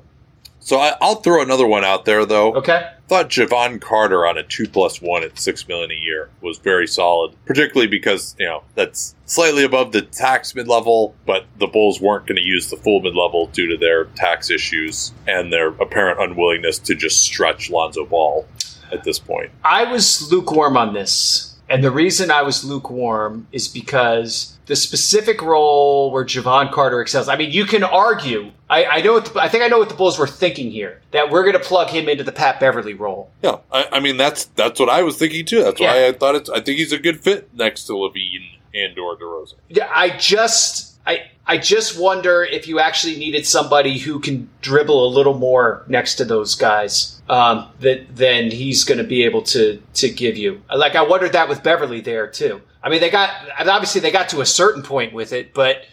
so I, will throw another one out there, though. Okay. Thought Jevon Carter on a two plus one at six million a year was very solid, particularly because you know that's slightly above the tax mid level, but the Bulls weren't going to use the full mid level due to their tax issues and their apparent unwillingness to just stretch Lonzo Ball at this point. I was lukewarm on this. And the reason I was lukewarm is because the specific role where Jevon Carter excels. I mean, you can argue. I, I know. The, I think I know what the Bulls were thinking here. That we're going to plug him into the Pat Beverley role. Yeah, I, I, mean that's that's what I was thinking too. That's yeah. why I thought it's. I think he's a good fit next to LaVine and or DeRozan. Yeah, I just I I just wonder if you actually needed somebody who can dribble a little more next to those guys um, that then he's going to be able to to give you. Like I wondered that with Beverley there too. I mean, they got obviously they got to a certain point with it, but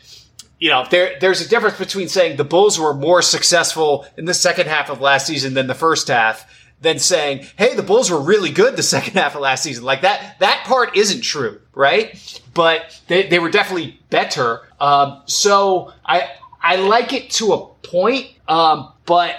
you know, there there's a difference between saying the Bulls were more successful in the second half of last season than the first half than saying, "Hey, the Bulls were really good the second [laughs] half of last season." Like that that part isn't true, right? But they, they were definitely better. Um, so I I like it to a point, um, but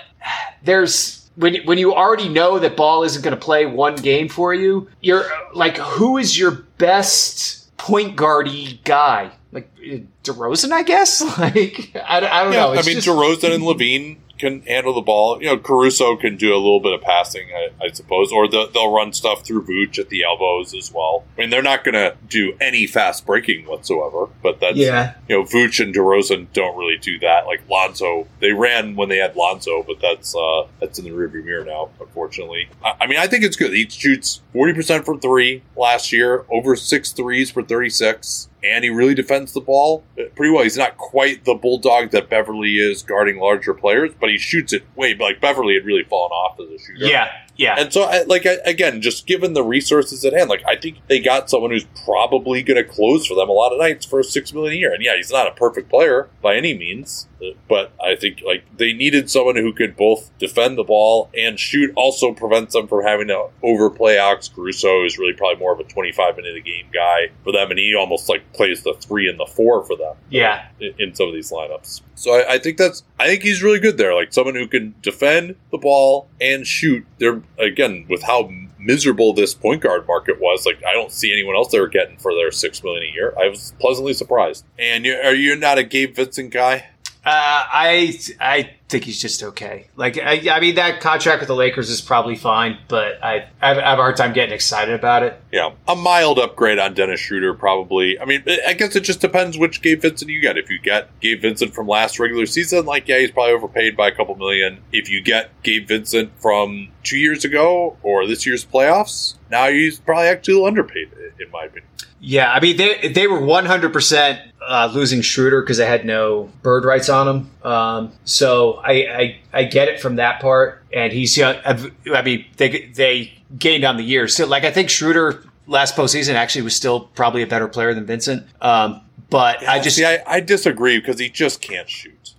there's when when you already know that Ball isn't going to play one game for you, you're like, who is your best point guardy guy? Like uh, DeRozan, I guess. [laughs] Like I, I don't yeah, know. It's I mean, just, DeRozan and LaVine can handle the ball. You know, Caruso can do a little bit of passing, I, I suppose, or the, they'll run stuff through Vooch at the elbows as well. I mean, they're not going to do any fast breaking whatsoever, but that's yeah. You know, Vooch and DeRozan don't really do that. Like Lonzo, they ran when they had Lonzo, but that's uh, that's in the rearview mirror now, unfortunately. I, I mean, I think it's good. He shoots forty percent from three last year, over six threes for thirty six and he really defends the ball pretty well. He's not quite the bulldog that Beverley is guarding larger players, but he shoots it way like Beverley had really fallen off as a shooter. Yeah, Yeah. And so, I, like, I, again, just given the resources at hand, like, I think they got someone who's probably going to close for them a lot of nights for six million a year. And yeah, he's not a perfect player by any means, but I think like they needed someone who could both defend the ball and shoot, also prevents them from having to overplay Alex Caruso, who's really probably more of a twenty-five minute a game guy for them, and he almost like plays the three and the four for them. Uh, yeah. in, in some of these lineups. So I, I think that's I think he's really good there, like someone who can defend the ball and shoot. They're again with how miserable this point guard market was. Like I don't see anyone else they're getting for their six million a year. I was pleasantly surprised. And you, are you not a Gabe Vincent guy? Uh, I I think he's just okay. Like I, I mean, that contract with the Lakers is probably fine, but I I have, I have a hard time getting excited about it. Yeah, a mild upgrade on Dennis Schröder, probably. I mean, I guess it just depends which Gabe Vincent you get. If you get Gabe Vincent from last regular season, like yeah, he's probably overpaid by a couple million. If you get Gabe Vincent from two years ago or this year's playoffs, now he's probably actually underpaid, in my opinion. Yeah, I mean they they were one hundred percent uh, losing Schröder because they had no bird rights on him. Um, so I, I I get it from that part, and he's young. I mean they they gained on the years. So like I think Schröder last postseason actually was still probably a better player than Vincent. Um, but I just see I, I disagree because he just can't shoot.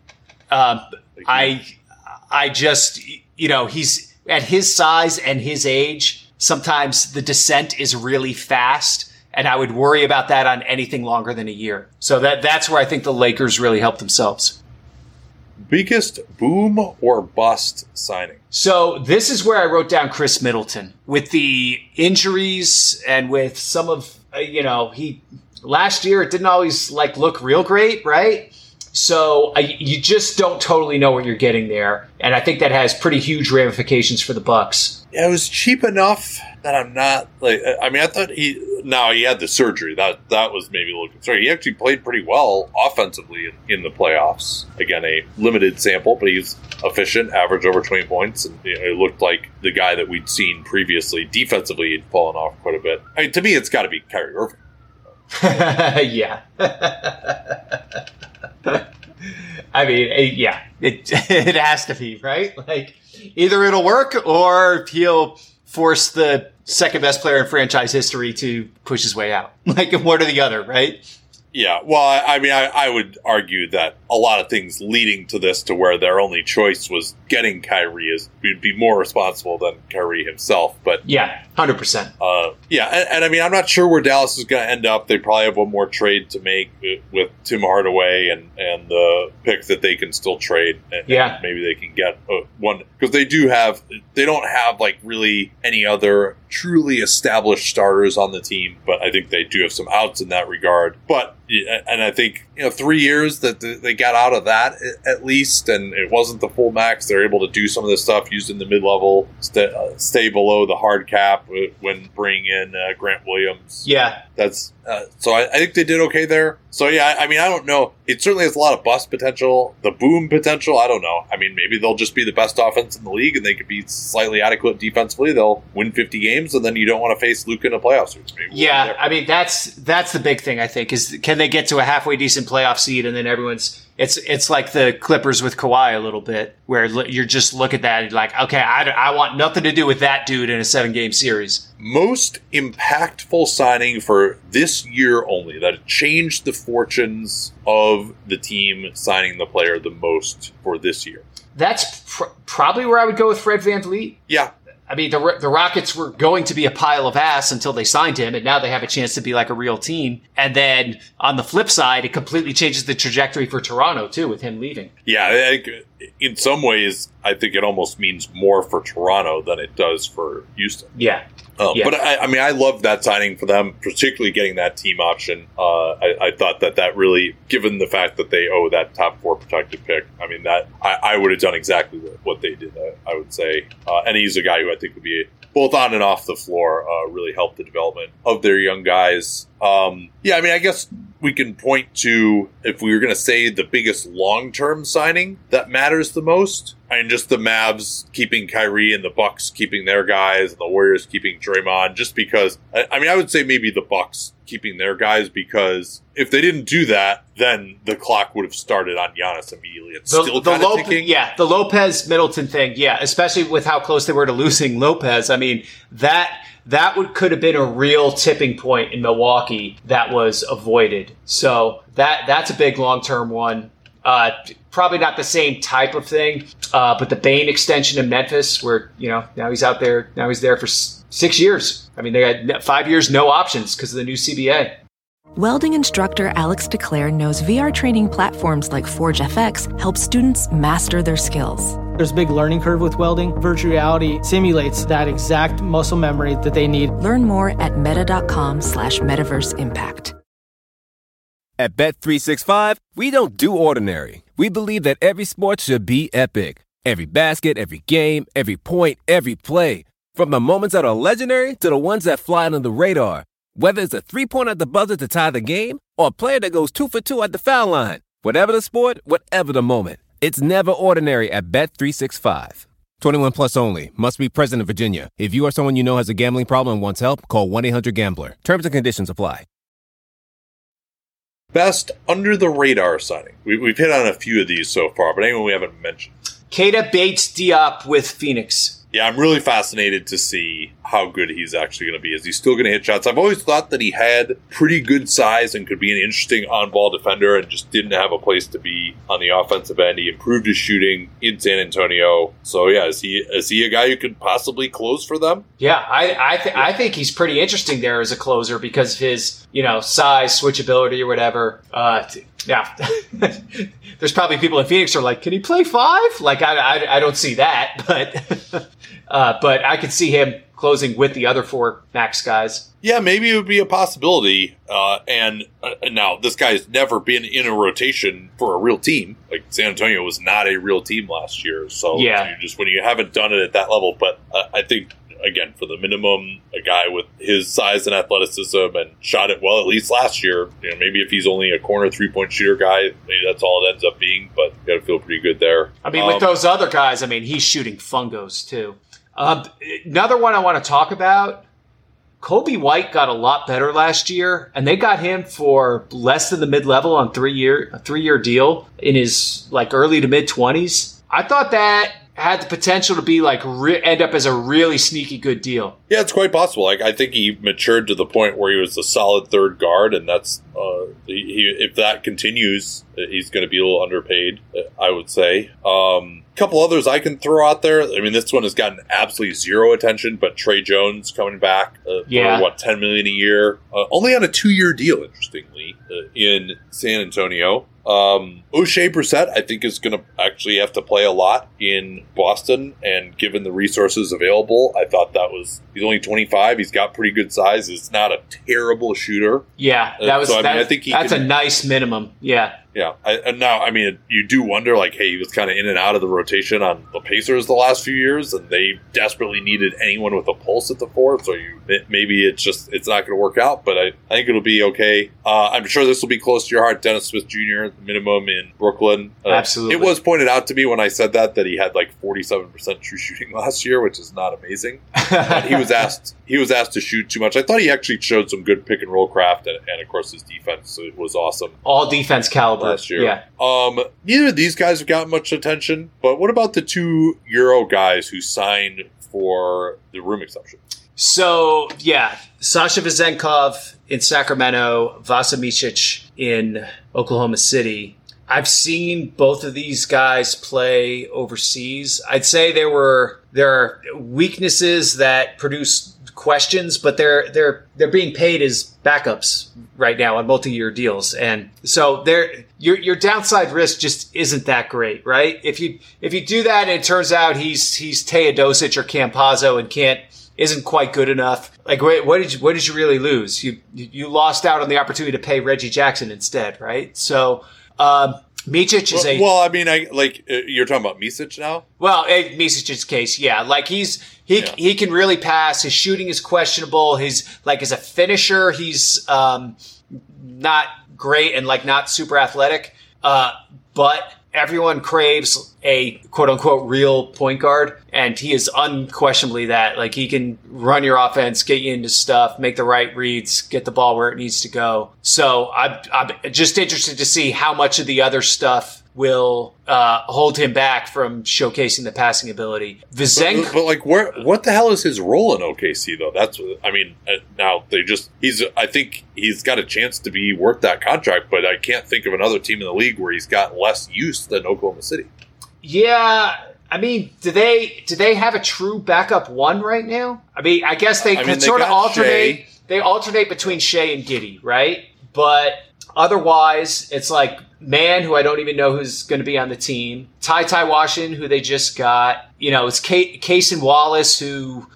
Um, I I just you know he's at his size and his age. Sometimes the descent is really fast and I would worry about that on anything longer than a year. So that that's where I think the Lakers really helped themselves. Biggest boom or bust signing? So this is where I wrote down Khris Middleton with the injuries and with some of uh, you know he last year it didn't always like look real great, right? So uh, you just don't totally know what you're getting there, and I think that has pretty huge ramifications for the Bucks. It was cheap enough that I'm not like. I mean, I thought he. now he had the surgery. That that was maybe a little concern. He actually played pretty well offensively in, in the playoffs. Again, a limited sample, but he's efficient, average over 20 points, and you know, it looked like the guy that we'd seen previously. Defensively, he'd fallen off quite a bit. I mean, to me, it's got to be Kyrie Irving. [laughs] yeah. [laughs] [laughs] I mean, eh, yeah, it [laughs] it has to be right. Like either it'll work or he'll force the second best player in franchise history to push his way out. [laughs] Like one or the other, right? Yeah, well, I mean, I, I, would argue that a lot of things leading to this, to where their only choice was getting Kyrie, is would be more responsible than Kyrie himself. But yeah, hundred uh, percent. Yeah, and, and, I mean, I'm not sure where Dallas is going to end up. They probably have one more trade to make with, with Tim Hardaway and and the pick that they can still trade. And, yeah, and maybe they can get uh, one because they do have. They don't have like really any other truly established starters on the team, but I think they do have some outs in that regard. But and I think you know three years that they got out of that at least, and it wasn't the full max. They're able to do some of this stuff using the mid level, stay, uh, stay, below the hard cap when bringing in uh, Grant Williams. Yeah, that's uh, so. I, I, think they did okay there. So yeah, I mean, I don't know. It certainly has a lot of bust potential, the boom potential. I don't know. I mean, maybe they'll just be the best offense in the league, and they could be slightly adequate defensively. They'll win fifty games, and then you don't want to face Luka in a playoff series. Maybe yeah, I mean that's that's the big thing. I think is can they get to a halfway decent playoff seed, and then everyone's it's it's like the Clippers with Kawhi a little bit, where you're just look at that and like, okay, I, I want nothing to do with that dude in a seven game series. Most impactful signing for this year only that changed the fortunes of the team signing the player the most for this year. That's pr- probably where I would go with Fred VanVleet. Yeah, I mean, the, the Rockets were going to be a pile of ass until they signed him, and now they have a chance to be like a real team. And then on the flip side, it completely changes the trajectory for Toronto, too, with him leaving. Yeah, in some ways, I think it almost means more for Toronto than it does for Houston. Yeah. Um, yeah. But I, I, mean, I love that signing for them, particularly getting that team option. Uh, I, I, thought that that really, given the fact that they owe that top four protected pick, I mean, that I, I would have done exactly what they did. I, I would say, uh, and he's a guy who I think would be both on and off the floor, uh, really help the development of their young guys. Um, yeah, I mean, I guess we can point to if we were going to say the biggest long term signing that matters the most. I mean, just the Mavs keeping Kyrie and the Bucks keeping their guys and the Warriors keeping Draymond. Just because, I, I mean, I would say maybe the Bucks keeping their guys because if they didn't do that, then the clock would have started on Giannis immediately. It's The, still the kind of Lopez, ticking. yeah, the Lopez Middleton thing, yeah, especially with how close they were to losing [laughs] Lopez. I mean, that that would could have been a real tipping point in Milwaukee that was avoided. So that that's a big long term one. Uh, probably not the same type of thing, uh, but the Bane extension in Memphis, where you know now he's out there, now he's there for six years. I mean, they had five years, no options because of the new CBA. Welding instructor Alex DeClaire knows VR training platforms like Forge FX help students master their skills. There's a big learning curve with welding. Virtual reality simulates that exact muscle memory that they need. Learn more at meta.com slash metaverse impact. At Bet365, we don't do ordinary. We believe that every sport should be epic. Every basket, every game, every point, every play. From the moments that are legendary to the ones that fly under the radar. Whether it's a three-pointer at the buzzer to tie the game or a player that goes two for two at the foul line. Whatever the sport, whatever the moment. It's never ordinary at Bet365. 21 plus only. Must be present in Virginia. If you or someone you know has a gambling problem and wants help, call 1-800-GAMBLER. Terms and conditions apply. Best under the radar signing. We, we've hit on a few of these so far, but anyone we haven't mentioned. Keita Bates-Diop with Phoenix. Yeah, I'm really fascinated to see how good he's actually going to be. Is he still going to hit shots? I've always thought that he had pretty good size and could be an interesting on ball defender and just didn't have a place to be on the offensive end. He improved his shooting in San Antonio. So, yeah, is he, is he a guy who could possibly close for them? Yeah, I I, th- I think he's pretty interesting there as a closer because of his you know size, switchability, or whatever. Uh, yeah, [laughs] there's probably people in Phoenix are like, can he play five? Like I I, I don't see that, but [laughs] uh, but I could see him closing with the other four max guys. Yeah, maybe it would be a possibility. Uh, and uh, now, this guy's never been in a rotation for a real team. Like San Antonio was not a real team last year, so Yeah. you just when you haven't done it at that level. But uh, I think again, for the minimum, a guy with his size and athleticism and shot it well at least last year. You know, maybe if he's only a corner three point shooter guy, maybe that's all it ends up being. But you got to feel pretty good there. I mean, with Um, those other guys, I mean, he's shooting fungos too. Um, another one I want to talk about. Coby White got a lot better last year, and they got him for less than the mid level on three year a three year deal in his like early to mid twenties. I thought that had the potential to be like re- end up as a really sneaky good deal. Yeah, it's quite possible. Like I think he matured to the point where he was a solid third guard, and that's uh, he, if that continues, he's going to be a little underpaid. uh, I would say. Um, a couple others I can throw out there. I mean, this one has gotten absolutely zero attention, but Tre Jones coming back uh, Yeah. for what ten million a year, uh, only on a two-year deal. Interestingly, uh, in San Antonio. Um, Oshae Brissett, I think, is going to actually have to play a lot in Boston, and given the resources available, I thought that was he's only 25. He's got pretty good size. It's not a terrible shooter. Yeah, Uh, that was so, I mean, I think that's can- a nice minimum. Yeah, Yeah, I, and now I mean, you do wonder like, hey, he was kind of in and out of the rotation on the Pacers the last few years, and they desperately needed anyone with a pulse at the four. So you maybe it's just it's not going to work out, but I, I think it'll be okay. Uh, I'm sure this will be close to your heart, Dennis Smith Jr. minimum in Brooklyn. Uh, Absolutely. it was pointed out to me when I said that that he had like 47 percent true shooting [laughs] last year, which is not amazing. He was [laughs] asked he was asked to shoot too much. I thought he actually showed some good pick and roll craft, and, and of course his defense was awesome all defense caliber. Last year. Yeah, Um, neither of these guys have gotten much attention, but what about the two Euro guys who signed for the room exception? So yeah, Sasha Vezenkov in Sacramento, Vasa Micic in Oklahoma City. I've seen both of these guys play overseas. I'd say there were there are weaknesses that produce questions, but they're they're they're being paid as backups right now on multi-year deals, and so there your your downside risk just isn't that great, right? If you if you do that and it turns out he's he's Teodosic or Campazzo and can't isn't quite good enough. Like, wait, what did you what did you really lose? You you lost out on the opportunity to pay Reggie Jackson instead, right? So, um, Micic is a Well, I mean, I like uh, you're talking about Micic now. well, in Micic's case, yeah, like he's he Yeah. he can really pass. His shooting is questionable. He's like as a finisher, he's um, not great and like not super athletic. Uh, but everyone craves a quote unquote real point guard, and he is unquestionably that. Like he can run your offense, get you into stuff, make the right reads, get the ball where it needs to go. So I'm, I'm just interested to see how much of the other stuff will uh, hold him back from showcasing the passing ability. Vizenk, but, but, like, where what the hell is his role in OKC though? That's I mean. Uh, now they just he's I think he's got a chance to be worth that contract, but I can't think of another team in the league where he's got less use than Oklahoma City. Yeah, I mean, do they do they have a true backup one right now? I mean, I guess they I can mean, they sort of alternate. Shai. They alternate between Shai and Giddey, right? But otherwise, it's like Man, who I don't even know who's going to be on the team. Ty Ty Washington, who they just got. You know, it's Ca- Cason Wallace, who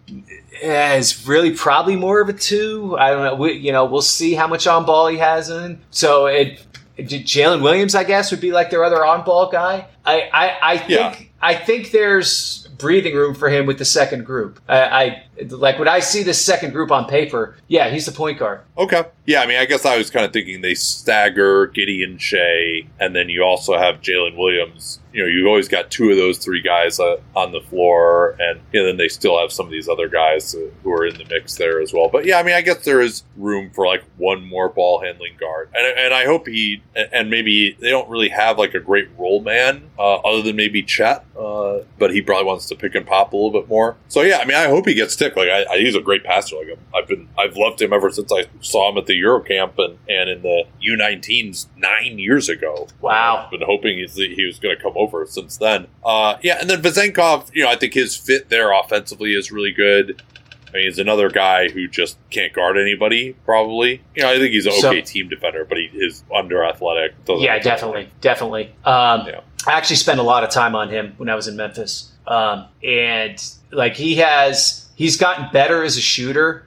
eh, is really probably more of a two. I don't know. We, you know, we'll see how much on ball he has in. So it, Jalen Williams, I guess, would be like their other on ball guy. I, I, I think Yeah. I think there's breathing room for him with the second group. I, I like when I see the second group on paper. Yeah, he's the point guard. Okay. Yeah, I mean, I guess I was kind of thinking they stagger Gideon Shai, and then you also have Jalen Williams. You know, you've always got two of those three guys uh, on the floor, and know, then they still have some of these other guys who are in the mix there as well. But yeah, I mean, I guess there is room for like one more ball handling guard, and, and I hope he and maybe they don't really have like a great role man uh, other than maybe Chet, uh, but he probably wants to pick and pop a little bit more. So yeah, I mean, I hope he gets tick. Like I, I, he's a great passer. Like I've been, I've loved him ever since I saw him at the Eurocamp and and in the U19s nine years ago. Wow. I've been hoping he's, he was going to come over since then. Uh, yeah, and then Vezenkov, you know, I think his fit there offensively is really good. I mean, he's another guy who just can't guard anybody, probably. You know, I think he's an So- okay team defender, but he is under athletic. Yeah, definitely, definitely. Um, Yeah. I actually spent a lot of time on him when I was in Memphis, um, and like he has, he's gotten better as a shooter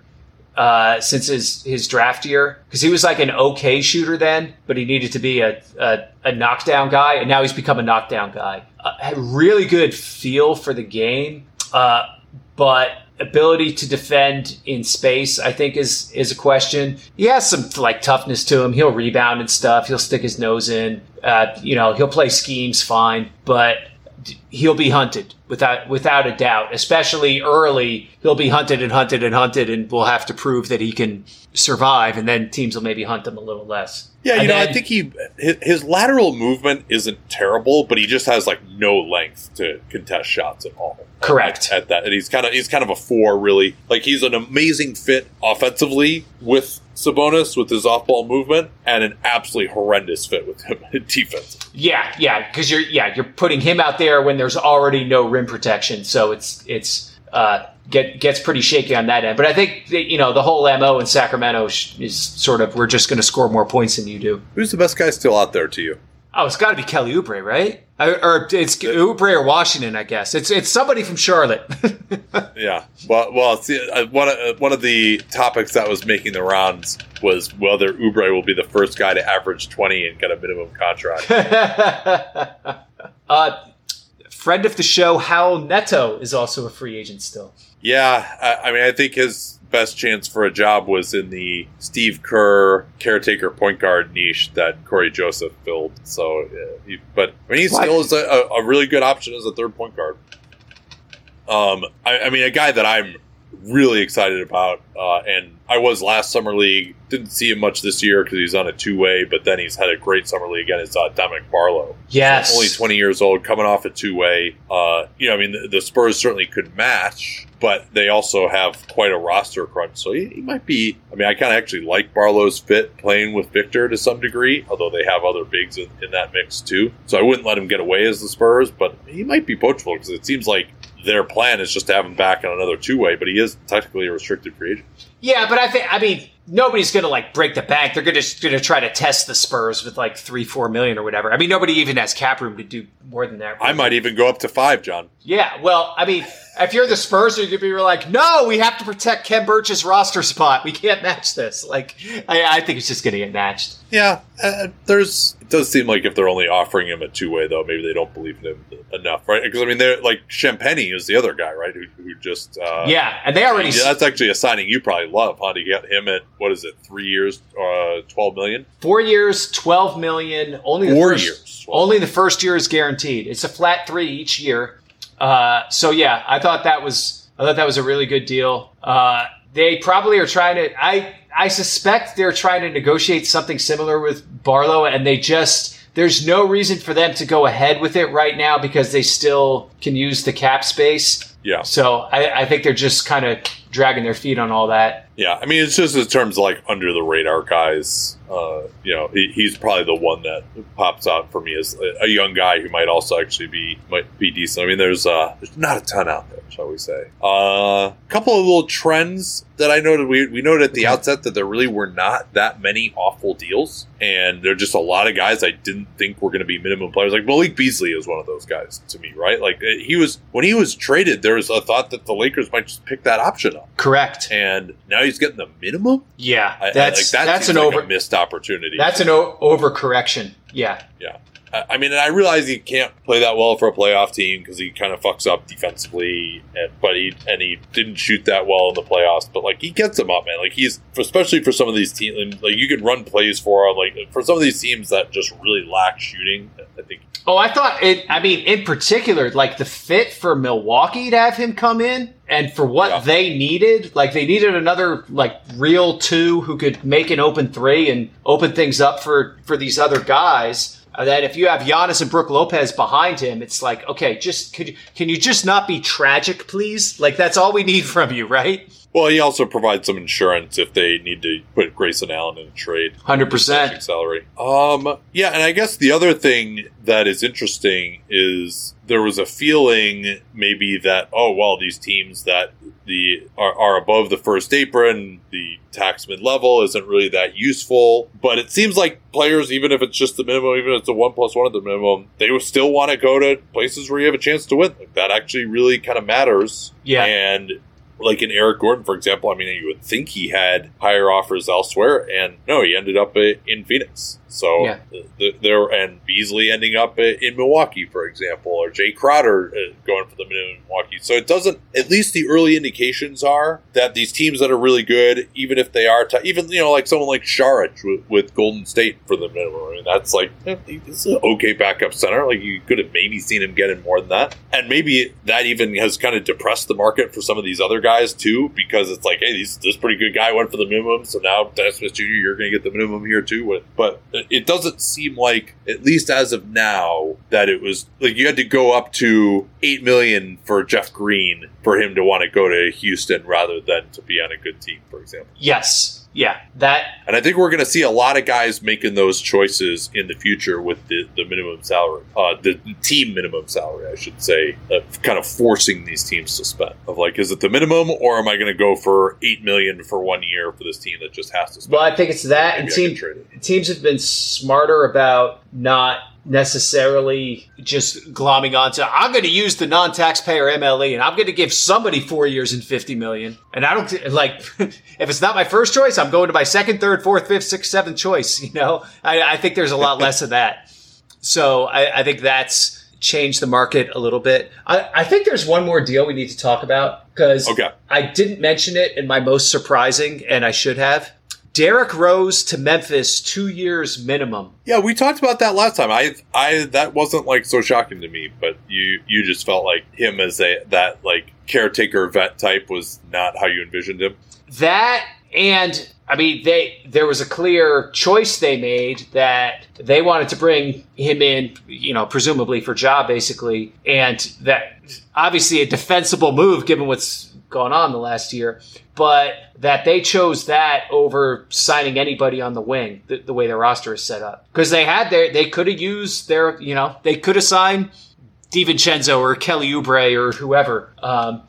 uh, since his his draft year because he was like an okay shooter then, but he needed to be a a, a knockdown guy, and now he's become a knockdown guy. Uh, had really good feel for the game, uh, but ability to defend in space, I think, is is a question. He has some like toughness to him. He'll rebound and stuff. He'll stick his nose in. Uh, you know, he'll play schemes fine, but he'll be hunted without without a doubt. Especially early, he'll be hunted and hunted and hunted, and we'll have to prove that he can survive. And then teams will maybe hunt him a little less. Yeah, you And know, I think he his, his lateral movement isn't terrible, but he just has like no length to contest shots at all. Correct. At that, and he's kind of he's kind of a four, really. Like he's an amazing fit offensively with Sabonis with his off-ball movement, and an absolutely horrendous fit with him [laughs] in defense. Yeah, yeah, because you're yeah you're putting him out there when there's already no rim protection, so it's it's uh, get gets pretty shaky on that end. But I think that, you know the whole mo in Sacramento is sort of we're just going to score more points than you do. Who's the best guy still out there to you? Oh, it's got to be Kelly Oubre, right? Or it's Oubre or Washington, I guess. It's it's somebody from Charlotte. [laughs] Yeah. Well, well, see, uh, one of uh, one of the topics that was making the rounds was whether Oubre will be the first guy to average twenty and get a minimum contract. [laughs] uh, friend of the show, Raul Neto, is also a free agent still. Yeah, I, I mean, I think his best chance for a job was in the Steve Kerr caretaker point guard niche that Cory Joseph filled. So, he, but I mean, he still is a, a, a really good option as a third point guard. Um, I, I mean, a guy that I'm really excited about, uh, and I was last summer league. Didn't see him much this year because he's on a two way, but then he's had a great summer league again. It's uh, Dominick Barlow Yes, only 20 years old, coming off a two way. Uh, you know, I mean, the, the Spurs certainly could match, but they also have quite a roster crunch. So he, he might be. I mean, I kind of actually like Barlow's fit playing with Victor to some degree, although they have other bigs in, in that mix too. So I wouldn't let him get away as the Spurs, but he might be poachable because it seems like their plan is just to have him back on another two way, but he is technically a restricted free agent. Yeah, but I think I mean nobody's going to like break the bank. They're going to going to try to test the Spurs with like three, four million or whatever. I mean, nobody even has cap room to do more than that. I might even go up to five, John. Yeah, well, I mean, if you're the Spurs, you're gonna be like, no, we have to protect Khem Birch's roster spot. We can't match this. Like, I, I think it's just gonna get matched. Yeah, uh, there's. It does seem like if they're only offering him a two way though, maybe they don't believe in him enough, right? Because I mean, they're like Champagnie is the other guy, right? Who, who just uh, yeah, and they already. Yeah, that's actually a signing you probably love, huh? To get him at what is it, three years, uh, twelve million? Four years, twelve million. Only the Four first, years, Only the first year is guaranteed. It's a flat three each year. Uh, so yeah, I thought that was I thought that was a really good deal. Uh, they probably are trying to. I I suspect they're trying to negotiate something similar with Barlow, and they just there's no reason for them to go ahead with it right now because they still can use the cap space. Yeah. So I, I think they're just kind of dragging their feet on all that. Yeah, I mean, it's just in terms of like under the radar guys. Uh, you know, he, he's probably the one that pops out for me as a, a young guy who might also actually be might be decent. I mean, there's uh, there's not a ton out there, shall we say? A uh, couple of little trends that I noted. We we noted at the outset that there really were not that many awful deals, and there are just a lot of guys I didn't think were going to be minimum players. Like Malik Beasley is one of those guys to me, right? Like he was when he was traded, there was a thought that the Lakers might just pick that option up, Correct. and now he's getting the minimum. Yeah, I- I- that's like, that that's an like over a missed opportunity. that's an o- overcorrection. Yeah. yeah. I mean, and I realize he can't play that well for a playoff team because he kind of fucks up defensively, and, but he and he didn't shoot that well in the playoffs. But like he gets them up, man. Like he's especially for some of these teams, like you can run plays for him. Like for some of these teams that just really lack shooting, I think Oh, I thought it. I mean, in particular, like the fit for Milwaukee to have him come in, and for what Yeah. they needed, like they needed another like real two who could make an open three and open things up for for these other guys. Then if you have Giannis and Brook Lopez behind him, it's like, okay, just could can you just not be tragic, please? Like that's all we need from you, right? Well, he also provides some insurance if they need to put Grayson Allen in a trade. Hundred percent. salary. Um, yeah, and I guess the other thing that is interesting is there was a feeling maybe that oh well these teams that the are, are above the first apron the tax mid level isn't really that useful but it seems like players even if it's just the minimum even if it's a one plus one at the minimum they still want to go to places where you have a chance to win like, that actually really kind of matters Yeah. and like in Eric Gordon, for example, I mean, you would think he had higher offers elsewhere, and no, he ended up uh, in Phoenix. So Yeah. th- there, and Beasley ending up uh, in Milwaukee, for example, or Jae Crowder uh, going for the minimum in Milwaukee. So it doesn't. At least the early indications are that these teams that are really good, even if they are, t- even you know, like someone like Šarić with, with Golden State for the minimum. I mean, that's like eh, he's an okay backup center. Like you could have maybe seen him getting more than that, and maybe that even has kind of depressed the market for some of these other guys too, because it's like, hey, these, this pretty good guy went for the minimum, so now Dennis Smith Jr. You're going to get the minimum here too. But it doesn't seem like, at least as of now, that it was like you had to go up to eight million for Jeff Green for him to want to go to Houston rather than to be on a good team, for example. Yes. Yeah. That. And I think we're going to see a lot of guys making those choices in the future with the, the minimum salary, uh, the team minimum salary, I should say, uh, kind of forcing these teams to spend. Of like, is it the minimum, or am I going to go for eight million for one year for this team that just has to spend? Well, I think it's that, and Maybe team, teams have been smarter about not necessarily just glomming onto I'm going to use the non-taxpayer MLE and I'm going to give somebody 4 years and 50 million. And I don't like [laughs] if it's not my first choice, I'm going to my second, third, fourth, fifth, sixth, seventh choice, [laughs] you know. I, I think there's a lot less of that. So I, I think that's changed the market a little bit. I, I think there's one more deal we need to talk about because Okay. I didn't mention it in my most surprising, and I should have. Derrick Rose to Memphis, two years minimum. Yeah, we talked about that last time. I, I, that wasn't like so shocking to me, but you, you just felt like him as a that like caretaker vet type was not how you envisioned him. That and I mean they there was a clear choice they made that they wanted to bring him in, you know, presumably for job basically, and that obviously a defensible move given what's gone on the last year, but that they chose that over signing anybody on the wing the, the way their roster is set up because they had their they could have used their you know they could have signed DiVincenzo or Kelly Oubre or whoever. Um,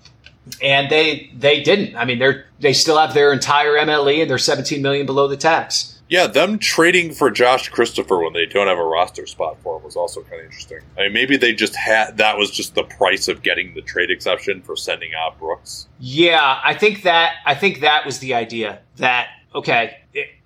and they they didn't. I mean, they're they still have their entire MLE and they're 17 million below the tax. Yeah, them trading for Josh Christopher when they don't have a roster spot for him was also kind of interesting. I mean, maybe they just had that was just the price of getting the trade exception for sending out Brooks. Yeah, I think that I think that was the idea. That okay,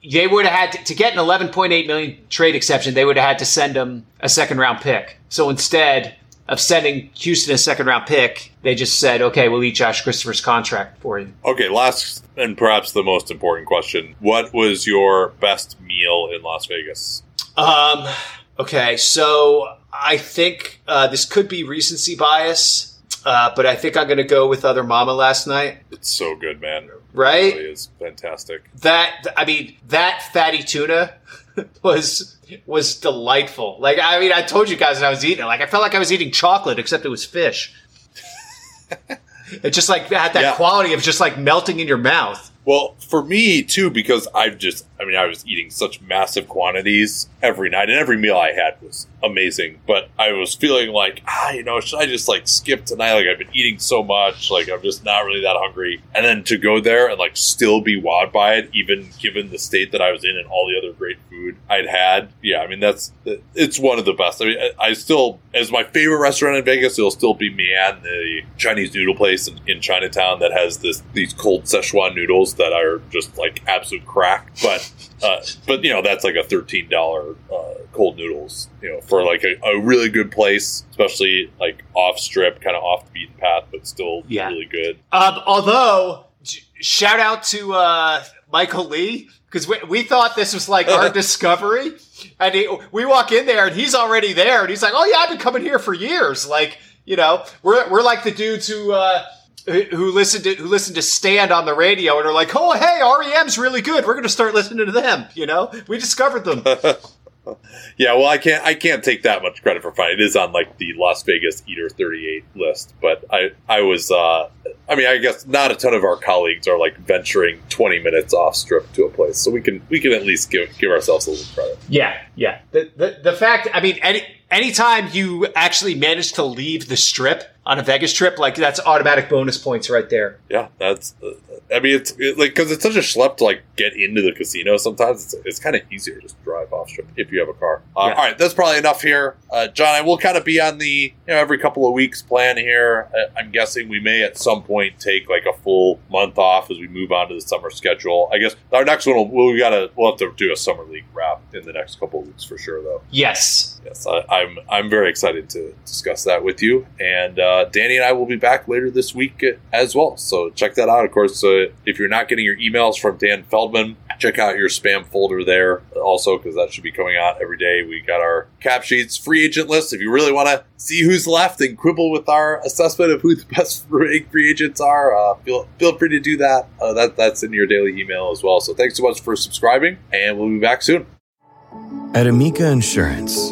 they would have had to, to get an 11.8 million trade exception. They would have had to send him a second round pick. So instead of sending Houston a second round pick, they just said, okay, we'll eat Josh Christopher's contract for you. Okay, last and perhaps the most important question: What was your best meal in Las Vegas? Um. Okay, so I think uh, this could be recency bias, uh, but I think I'm going to go with Other Mama last night. It's so good, man. Right? It really is fantastic. That I mean, that fatty tuna [laughs] was was delightful. Like I mean, I told you guys I was eating it. Like I felt like I was eating chocolate, except it was fish. it just like had that Yeah. quality of just like melting in your mouth. Well, for me too, because I've just, I mean, I was eating such massive quantities every night, and every meal I had was amazing. But I was feeling like, ah, you know, should I just like skip tonight? Like I've been eating so much, like I'm just not really that hungry. And then to go there and like still be wowed by it, even given the state that I was in and all the other great food I'd had. Yeah, I mean, that's it's one of the best. I mean, I, still, as my favorite restaurant in Vegas, it'll still be Mian, the Chinese noodle place in, in Chinatown that has this these cold Szechuan noodles that are just like absolute crack. But uh, but you know that's like a thirteen dollar uh, cold noodles. You know for like a, a really good place, especially like off strip, kind of off the beaten path, but still Yeah. really good. Um, although, shout out to uh, Michael Lee because we, we thought this was like our [laughs] discovery, and he, we walk in there and he's already there, and he's like, "Oh yeah, I've been coming here for years." Like you know, we're we're like the dudes who. Uh, who who listened to who listened to Stand on the radio and are like, oh hey, REM's really good. We're going to start listening to them. You know, we discovered them. [laughs] Yeah, well, I can't I can't take that much credit for finding it. It is on like the Las Vegas Eater 38 list, but I I was uh I mean, I guess not a ton of our colleagues are like venturing 20 minutes off strip to a place, so we can we can at least give give ourselves a little credit. Yeah, yeah. The the, the fact, I mean, any anytime you actually manage to leave the strip on a Vegas trip, like that's automatic bonus points right there. Yeah, that's. Uh, I mean, it's it, like because it's such a schlep to like get into the casino. Sometimes it's, it's kind of easier to just drive off strip if you have a car. Uh, Yeah. All right, that's probably enough here, uh, John. I will kind of be on the you know every couple of weeks plan here. Uh, I'm guessing we may at some point take like a full month off as we move on to the summer schedule. I guess our next one will we gotta we'll have to do a summer league wrap in the next couple of weeks for sure though. Yes. Yes, I, I'm I'm very excited to discuss that with you. And uh, Danny and I will be back later this week as well. So check that out. Of course, uh, if you're not getting your emails from Dan Feldman, check out your spam folder there also because that should be coming out every day. We got our cap sheets, free agent list. If you really want to see who's left and quibble with our assessment of who the [laughs] best free free agents are, uh, feel feel free to do that. Uh, that that's in your daily email as well. So thanks so much for subscribing, and we'll be back soon. At Amica Insurance,